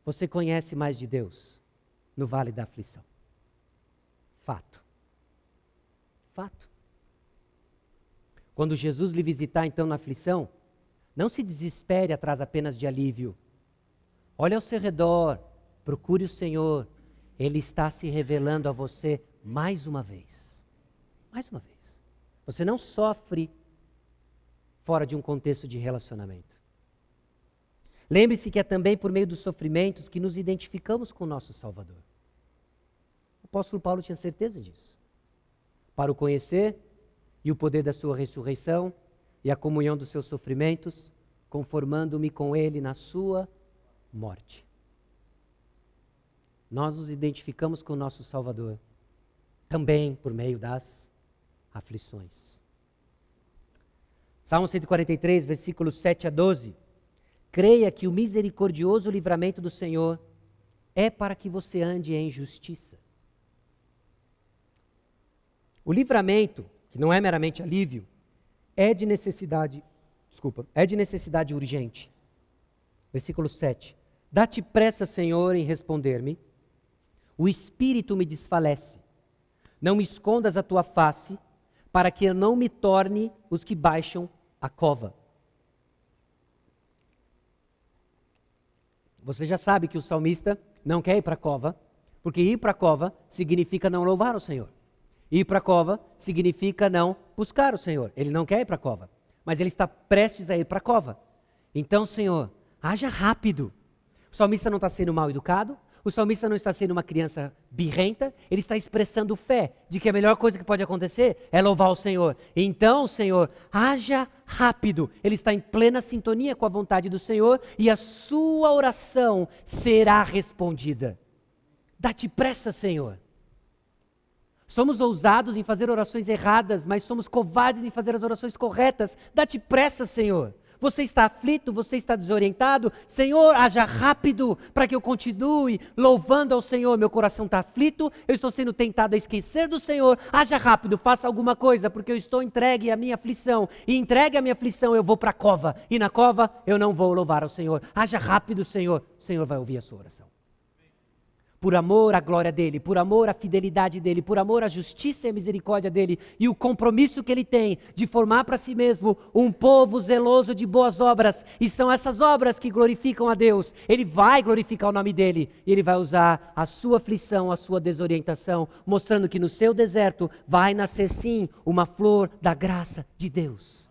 Você conhece mais de Deus no vale da aflição. Fato. Fato. Quando Jesus lhe visitar, então, na aflição, não se desespere atrás apenas de alívio. Olhe ao seu redor, procure o Senhor. Ele está se revelando a você mais uma vez. Mais uma vez. Você não sofre fora de um contexto de relacionamento. Lembre-se que é também por meio dos sofrimentos que nos identificamos com o nosso Salvador. O apóstolo Paulo tinha certeza disso. Para o conhecer e o poder da sua ressurreição e a comunhão dos seus sofrimentos, conformando-me com ele na sua morte. Nós nos identificamos com o nosso Salvador também por meio das aflições. Salmo 143, versículos 7 a 12. Creia que o misericordioso livramento do Senhor é para que você ande em justiça. O livramento, que não é meramente alívio, é de necessidade, desculpa, é de necessidade urgente. Versículo 7. Dá-te pressa, Senhor, em responder-me. O espírito me desfalece. Não me escondas a tua face, para que eu não me torne os que baixam a cova. Você já sabe que o salmista não quer ir para a cova, porque ir para a cova significa não louvar o Senhor. Ir para a cova significa não buscar o Senhor. Ele não quer ir para a cova, mas ele está prestes a ir para a cova. Então, Senhor, haja rápido. O salmista não está sendo mal educado, o salmista não está sendo uma criança birrenta, ele está expressando fé de que a melhor coisa que pode acontecer é louvar o Senhor. Então, Senhor, haja rápido. Ele está em plena sintonia com a vontade do Senhor e a sua oração será respondida. Dá-te pressa, Senhor. Somos ousados em fazer orações erradas, mas somos covardes em fazer as orações corretas. Dá-te pressa, Senhor. Você está aflito, você está desorientado. Senhor, haja rápido para que eu continue louvando ao Senhor. Meu coração está aflito, eu estou sendo tentado a esquecer do Senhor. Haja rápido, faça alguma coisa, porque eu estou entregue à minha aflição. E entregue à minha aflição, eu vou para a cova. E na cova, eu não vou louvar ao Senhor. Haja rápido, Senhor. O Senhor vai ouvir a sua oração por amor à glória dele, por amor à fidelidade dele, por amor à justiça e misericórdia dele e o compromisso que ele tem de formar para si mesmo um povo zeloso de boas obras, e são essas obras que glorificam a Deus. Ele vai glorificar o nome dele e ele vai usar a sua aflição, a sua desorientação, mostrando que no seu deserto vai nascer sim uma flor da graça de Deus.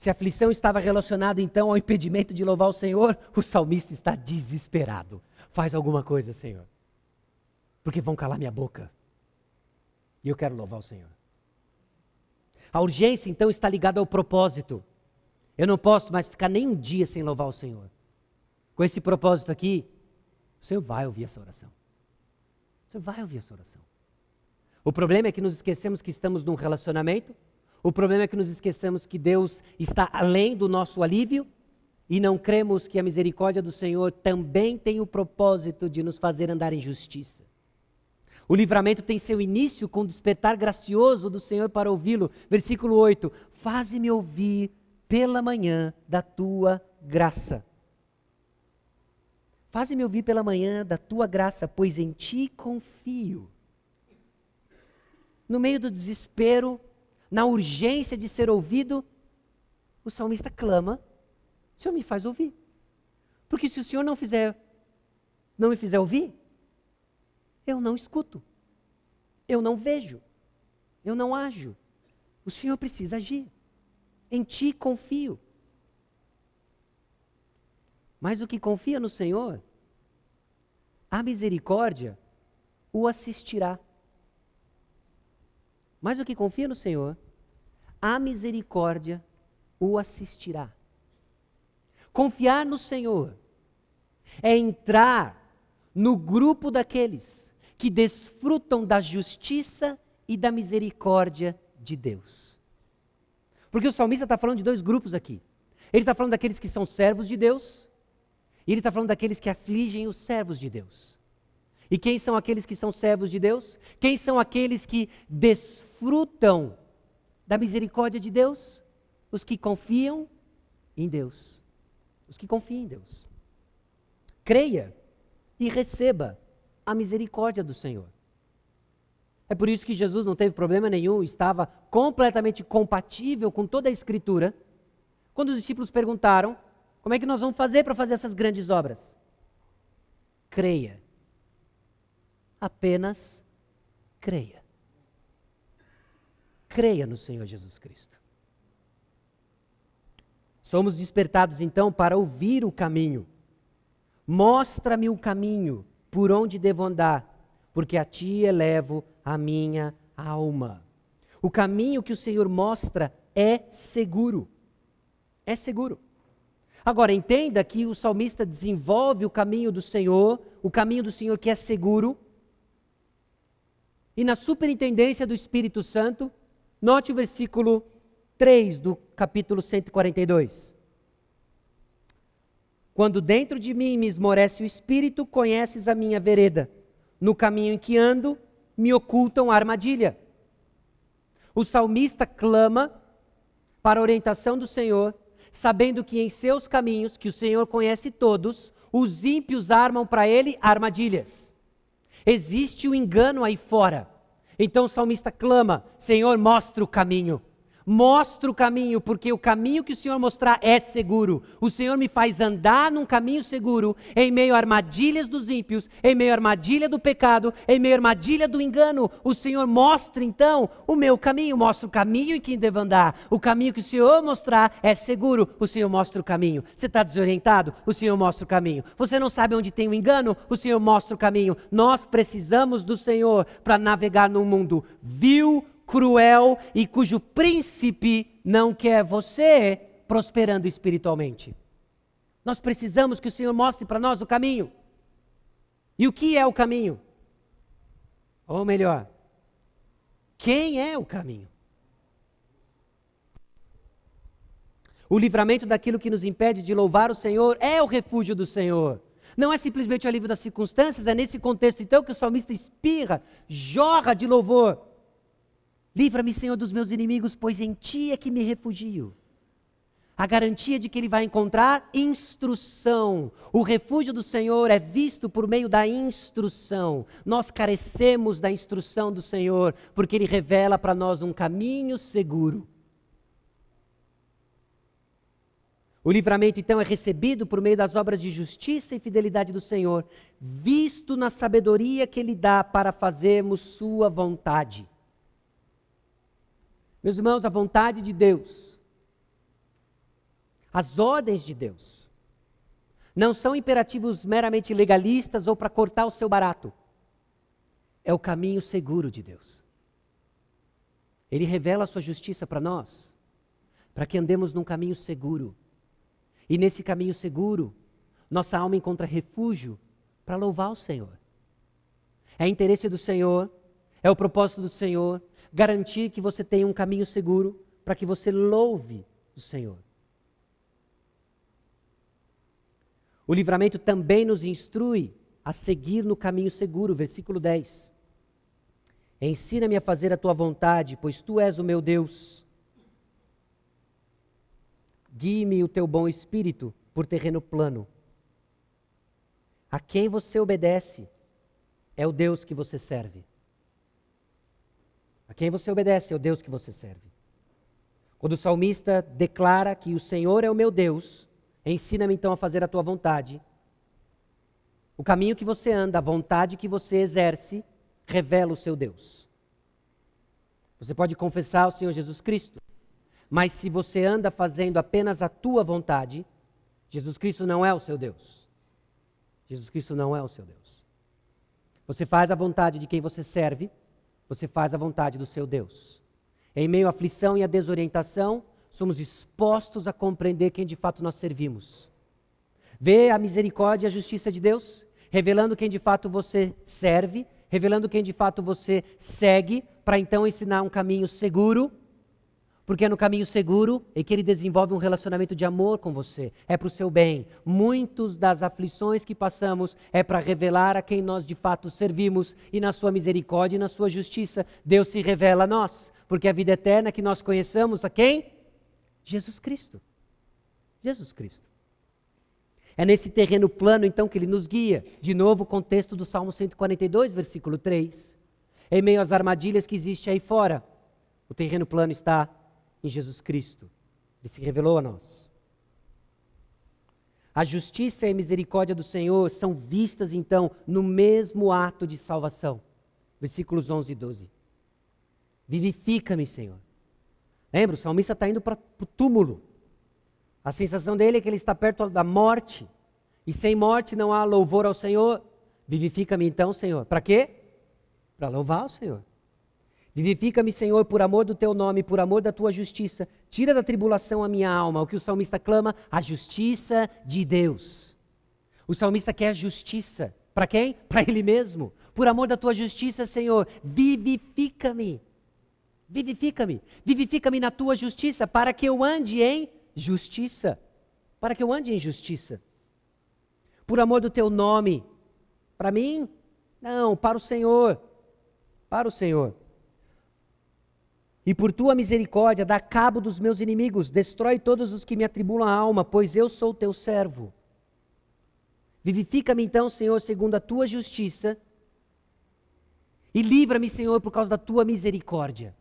Se a aflição estava relacionada então ao impedimento de louvar o Senhor, o salmista está desesperado. Faz alguma coisa, Senhor. Porque vão calar minha boca. E eu quero louvar o Senhor. A urgência então está ligada ao propósito. Eu não posso mais ficar nem um dia sem louvar o Senhor. Com esse propósito aqui, o Senhor vai ouvir essa oração. O Senhor vai ouvir essa oração. O problema é que nos esquecemos que estamos num relacionamento o problema é que nos esquecemos que Deus está além do nosso alívio e não cremos que a misericórdia do Senhor também tem o propósito de nos fazer andar em justiça. O livramento tem seu início com o despertar gracioso do Senhor para ouvi-lo. Versículo 8: Faze-me ouvir pela manhã da tua graça. Faze-me ouvir pela manhã da tua graça, pois em ti confio. No meio do desespero, na urgência de ser ouvido, o salmista clama: Senhor me faz ouvir. Porque se o Senhor não fizer, não me fizer ouvir, eu não escuto, eu não vejo, eu não ajo. O Senhor precisa agir. Em ti confio. Mas o que confia no Senhor, a misericórdia o assistirá. Mas o que confia no Senhor, a misericórdia o assistirá. Confiar no Senhor é entrar no grupo daqueles que desfrutam da justiça e da misericórdia de Deus. Porque o salmista está falando de dois grupos aqui. Ele está falando daqueles que são servos de Deus, e ele está falando daqueles que afligem os servos de Deus. E quem são aqueles que são servos de Deus? Quem são aqueles que desfrutam da misericórdia de Deus? Os que confiam em Deus. Os que confiam em Deus. Creia e receba a misericórdia do Senhor. É por isso que Jesus não teve problema nenhum, estava completamente compatível com toda a Escritura. Quando os discípulos perguntaram: como é que nós vamos fazer para fazer essas grandes obras? Creia. Apenas creia. Creia no Senhor Jesus Cristo. Somos despertados então para ouvir o caminho. Mostra-me o caminho por onde devo andar, porque a ti elevo a minha alma. O caminho que o Senhor mostra é seguro. É seguro. Agora, entenda que o salmista desenvolve o caminho do Senhor, o caminho do Senhor que é seguro. E na superintendência do Espírito Santo, note o versículo 3 do capítulo 142. Quando dentro de mim me esmorece o espírito, conheces a minha vereda. No caminho em que ando, me ocultam a armadilha. O salmista clama para a orientação do Senhor, sabendo que em seus caminhos, que o Senhor conhece todos, os ímpios armam para ele armadilhas. Existe o um engano aí fora. Então o salmista clama: Senhor, mostra o caminho. Mostra o caminho, porque o caminho que o Senhor mostrar é seguro. O Senhor me faz andar num caminho seguro, em meio a armadilhas dos ímpios, em meio à armadilha do pecado, em meio à armadilha do engano. O Senhor mostra então o meu caminho, mostra o caminho em que devo andar. O caminho que o Senhor mostrar é seguro, o Senhor mostra o caminho. Você está desorientado? O Senhor mostra o caminho. Você não sabe onde tem o engano? O Senhor mostra o caminho. Nós precisamos do Senhor para navegar num mundo vil, cruel e cujo príncipe não quer você prosperando espiritualmente. Nós precisamos que o Senhor mostre para nós o caminho. E o que é o caminho? Ou melhor, quem é o caminho? O livramento daquilo que nos impede de louvar o Senhor é o refúgio do Senhor. Não é simplesmente o alívio das circunstâncias, é nesse contexto então que o salmista espirra, jorra de louvor. Livra-me, Senhor, dos meus inimigos, pois em ti é que me refugio. A garantia de que ele vai encontrar instrução. O refúgio do Senhor é visto por meio da instrução. Nós carecemos da instrução do Senhor, porque ele revela para nós um caminho seguro. O livramento, então, é recebido por meio das obras de justiça e fidelidade do Senhor, visto na sabedoria que Ele dá para fazermos Sua vontade. Meus irmãos, a vontade de Deus, as ordens de Deus, não são imperativos meramente legalistas ou para cortar o seu barato. É o caminho seguro de Deus. Ele revela a sua justiça para nós, para que andemos num caminho seguro. E nesse caminho seguro, nossa alma encontra refúgio para louvar o Senhor. É interesse do Senhor, é o propósito do Senhor garantir que você tenha um caminho seguro para que você louve o Senhor. O livramento também nos instrui a seguir no caminho seguro, versículo 10. Ensina-me a fazer a tua vontade, pois tu és o meu Deus. Guie-me o teu bom espírito por terreno plano. A quem você obedece é o Deus que você serve. A quem você obedece é o Deus que você serve. Quando o salmista declara que o Senhor é o meu Deus, ensina-me então a fazer a tua vontade. O caminho que você anda, a vontade que você exerce, revela o seu Deus. Você pode confessar o Senhor Jesus Cristo, mas se você anda fazendo apenas a tua vontade, Jesus Cristo não é o seu Deus. Jesus Cristo não é o seu Deus. Você faz a vontade de quem você serve, você faz a vontade do seu Deus. Em meio à aflição e à desorientação, somos expostos a compreender quem de fato nós servimos. Vê a misericórdia e a justiça de Deus, revelando quem de fato você serve, revelando quem de fato você segue, para então ensinar um caminho seguro. Porque é no caminho seguro e que ele desenvolve um relacionamento de amor com você. É para o seu bem. Muitas das aflições que passamos é para revelar a quem nós de fato servimos e na sua misericórdia e na sua justiça, Deus se revela a nós, porque a vida eterna que nós conheçamos a quem? Jesus Cristo. Jesus Cristo. É nesse terreno plano, então, que ele nos guia. De novo, o contexto do Salmo 142, versículo 3. Em meio às armadilhas que existem aí fora, o terreno plano está em Jesus Cristo. Ele se revelou a nós. A justiça e a misericórdia do Senhor são vistas então no mesmo ato de salvação. Versículos 11 e 12. Vivifica-me, Senhor. Lembra, o salmista está indo para o túmulo. A sensação dele é que ele está perto da morte. E sem morte não há louvor ao Senhor. Vivifica-me então, Senhor. Para quê? Para louvar o Senhor. Vivifica-me, Senhor, por amor do teu nome, por amor da tua justiça. Tira da tribulação a minha alma. O que o salmista clama? A justiça de Deus. O salmista quer justiça. Para quem? Para ele mesmo. Por amor da tua justiça, Senhor, vivifica-me. Vivifica-me. Vivifica-me na tua justiça, para que eu ande em justiça. Para que eu ande em justiça. Por amor do teu nome. Para mim? Não, para o Senhor. Para o Senhor. E por tua misericórdia, dá cabo dos meus inimigos, destrói todos os que me atribulam a alma, pois eu sou teu servo. Vivifica-me então, Senhor, segundo a tua justiça, e livra-me, Senhor, por causa da tua misericórdia.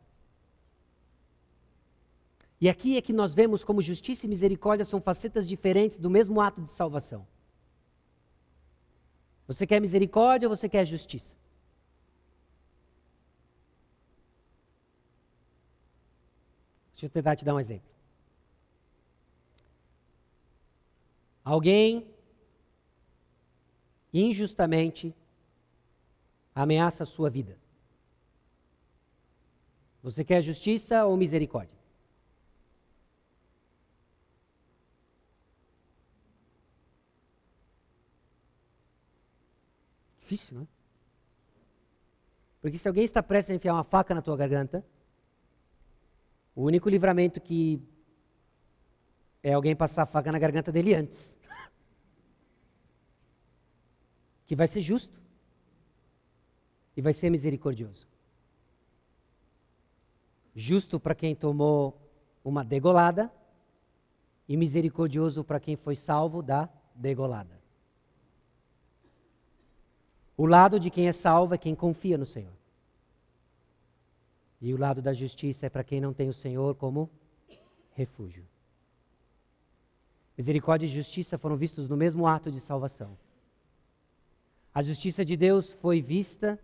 E aqui é que nós vemos como justiça e misericórdia são facetas diferentes do mesmo ato de salvação. Você quer misericórdia ou você quer justiça? Deixa eu tentar te dar um exemplo. Alguém injustamente ameaça a sua vida. Você quer justiça ou misericórdia? Difícil, não é? Porque se alguém está prestes a enfiar uma faca na tua garganta, o único livramento que é alguém passar a faca na garganta dele antes. Que vai ser justo e vai ser misericordioso. Justo para quem tomou uma degolada e misericordioso para quem foi salvo da degolada. O lado de quem é salvo é quem confia no Senhor. E o lado da justiça é para quem não tem o Senhor como refúgio. Misericórdia e justiça foram vistos no mesmo ato de salvação. A justiça de Deus foi vista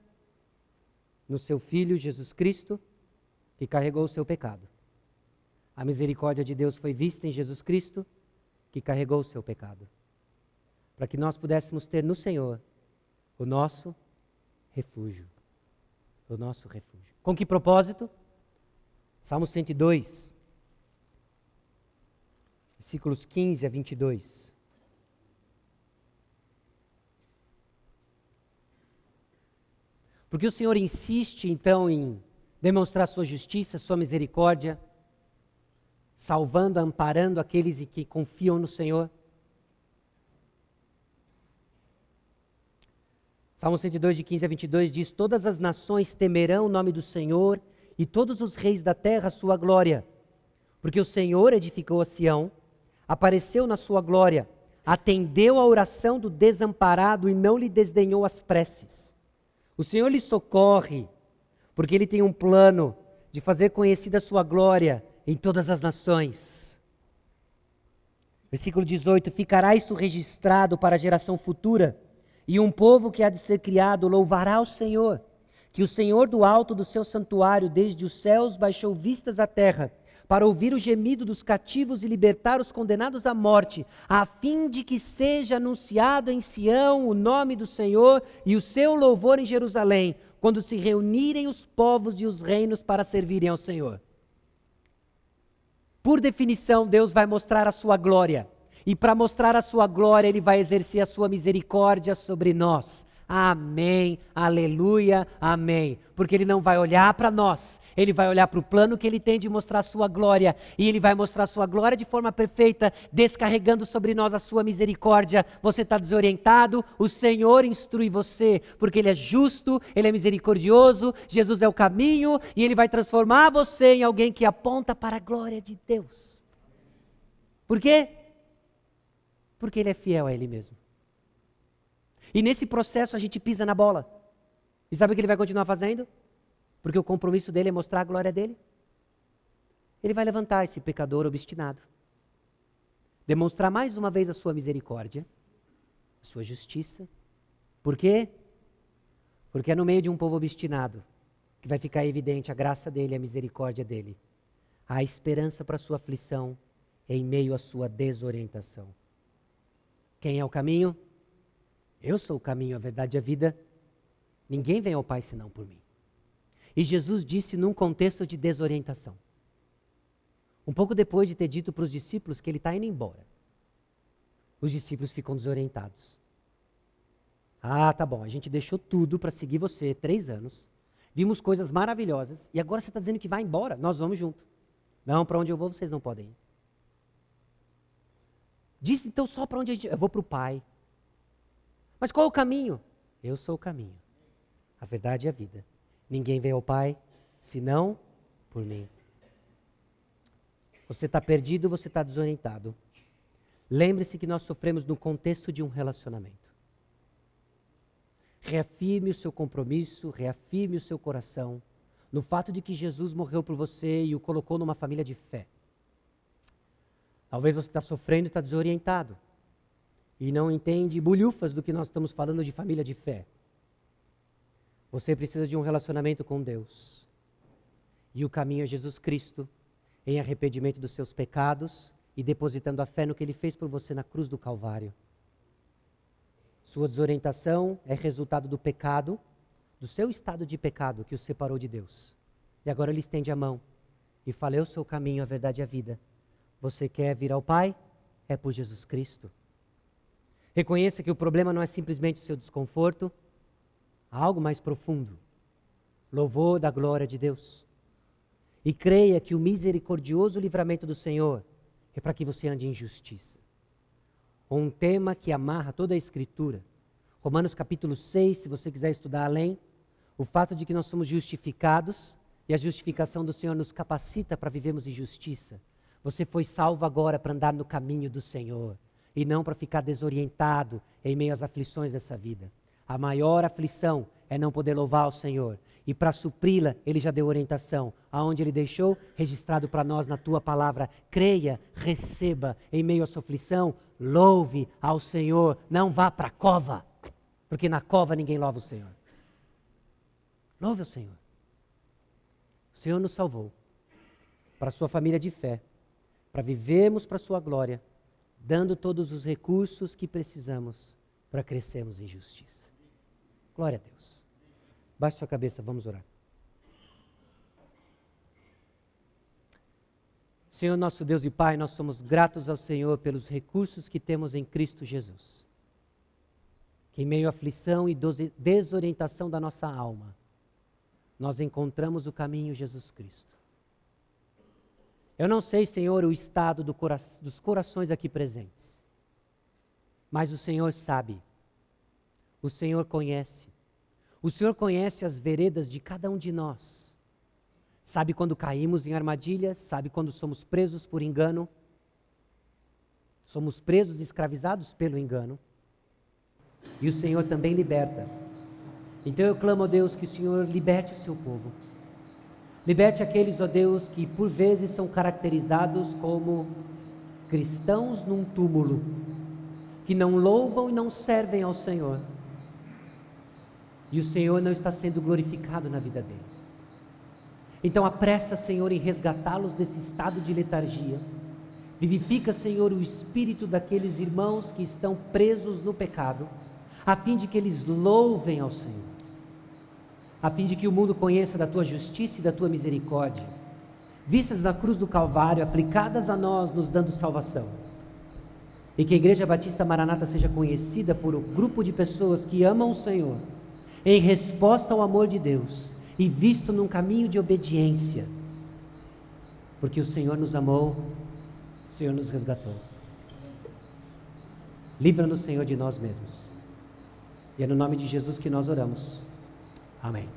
no seu Filho Jesus Cristo, que carregou o seu pecado. A misericórdia de Deus foi vista em Jesus Cristo, que carregou o seu pecado. Para que nós pudéssemos ter no Senhor o nosso refúgio. O nosso refúgio. Com que propósito? Salmo 102, versículos 15 a 22. Porque o Senhor insiste então em demonstrar sua justiça, sua misericórdia, salvando, amparando aqueles que confiam no Senhor. Salmo 102, de 15 a 22 diz: Todas as nações temerão o nome do Senhor e todos os reis da terra a sua glória. Porque o Senhor edificou a Sião, apareceu na sua glória, atendeu a oração do desamparado e não lhe desdenhou as preces. O Senhor lhe socorre, porque ele tem um plano de fazer conhecida a sua glória em todas as nações. Versículo 18: Ficará isso registrado para a geração futura e um povo que há de ser criado louvará o Senhor, que o Senhor do alto do seu santuário, desde os céus, baixou vistas à terra, para ouvir o gemido dos cativos e libertar os condenados à morte, a fim de que seja anunciado em Sião o nome do Senhor e o seu louvor em Jerusalém, quando se reunirem os povos e os reinos para servirem ao Senhor. Por definição, Deus vai mostrar a sua glória. E para mostrar a sua glória, ele vai exercer a sua misericórdia sobre nós. Amém, aleluia, amém. Porque Ele não vai olhar para nós, Ele vai olhar para o plano que Ele tem de mostrar a Sua glória, e Ele vai mostrar a Sua glória de forma perfeita, descarregando sobre nós a Sua misericórdia. Você está desorientado, o Senhor instrui você, porque Ele é justo, Ele é misericordioso, Jesus é o caminho, e Ele vai transformar você em alguém que aponta para a glória de Deus. Por quê? Porque Ele é fiel a Ele mesmo. E nesse processo a gente pisa na bola. E sabe o que ele vai continuar fazendo? Porque o compromisso dele é mostrar a glória dele. Ele vai levantar esse pecador obstinado. Demonstrar mais uma vez a sua misericórdia, a sua justiça. Por quê? Porque é no meio de um povo obstinado que vai ficar evidente a graça dele, a misericórdia dele. A esperança para a sua aflição em meio à sua desorientação. Quem é o caminho? Eu sou o caminho, a verdade e a vida. Ninguém vem ao Pai senão por mim. E Jesus disse num contexto de desorientação. Um pouco depois de ter dito para os discípulos que ele está indo embora. Os discípulos ficam desorientados. Ah, tá bom, a gente deixou tudo para seguir você três anos. Vimos coisas maravilhosas e agora você está dizendo que vai embora. Nós vamos junto. Não, para onde eu vou, vocês não podem ir. Disse então só para onde a gente. Eu vou para o Pai. Mas qual o caminho? Eu sou o caminho, a verdade e a vida. Ninguém vem ao Pai senão por mim. Você está perdido, você está desorientado. Lembre-se que nós sofremos no contexto de um relacionamento. Reafirme o seu compromisso, reafirme o seu coração no fato de que Jesus morreu por você e o colocou numa família de fé. Talvez você está sofrendo e está desorientado e não entende bulhufas do que nós estamos falando de família de fé. Você precisa de um relacionamento com Deus. E o caminho é Jesus Cristo, em arrependimento dos seus pecados e depositando a fé no que ele fez por você na cruz do Calvário. Sua desorientação é resultado do pecado, do seu estado de pecado que o separou de Deus. E agora ele estende a mão e fala: Eu sou o caminho, a verdade e a vida. Você quer vir ao Pai? É por Jesus Cristo. Reconheça que o problema não é simplesmente o seu desconforto, há algo mais profundo. Louvor da glória de Deus. E creia que o misericordioso livramento do Senhor é para que você ande em justiça. Um tema que amarra toda a Escritura. Romanos capítulo 6, se você quiser estudar além, o fato de que nós somos justificados e a justificação do Senhor nos capacita para vivermos em justiça. Você foi salvo agora para andar no caminho do Senhor e não para ficar desorientado em meio às aflições dessa vida. A maior aflição é não poder louvar o Senhor. E para supri-la, ele já deu orientação. Aonde ele deixou? Registrado para nós na tua palavra. Creia, receba em meio à sua aflição, louve ao Senhor. Não vá para a cova, porque na cova ninguém louva o Senhor. Louve o Senhor. O Senhor nos salvou para sua família de fé, para vivermos para a sua glória dando todos os recursos que precisamos para crescermos em justiça. Glória a Deus. Baixe sua cabeça, vamos orar. Senhor nosso Deus e Pai, nós somos gratos ao Senhor pelos recursos que temos em Cristo Jesus. Que em meio à aflição e desorientação da nossa alma, nós encontramos o caminho Jesus Cristo. Eu não sei, Senhor, o estado do cora dos corações aqui presentes, mas o Senhor sabe, o Senhor conhece, o Senhor conhece as veredas de cada um de nós, sabe quando caímos em armadilhas, sabe quando somos presos por engano, somos presos e escravizados pelo engano, e o Senhor também liberta. Então eu clamo a Deus que o Senhor liberte o seu povo Liberte aqueles, ó Deus, que por vezes são caracterizados como cristãos num túmulo, que não louvam e não servem ao Senhor. E o Senhor não está sendo glorificado na vida deles. Então apressa, Senhor, em resgatá-los desse estado de letargia. Vivifica, Senhor, o espírito daqueles irmãos que estão presos no pecado, a fim de que eles louvem ao Senhor a fim de que o mundo conheça da tua justiça e da tua misericórdia, vistas na cruz do Calvário, aplicadas a nós, nos dando salvação. E que a Igreja Batista Maranata seja conhecida por um grupo de pessoas que amam o Senhor, em resposta ao amor de Deus e visto num caminho de obediência, porque o Senhor nos amou, o Senhor nos resgatou. Livra-nos, Senhor, de nós mesmos. E é no nome de Jesus que nós oramos. Amém.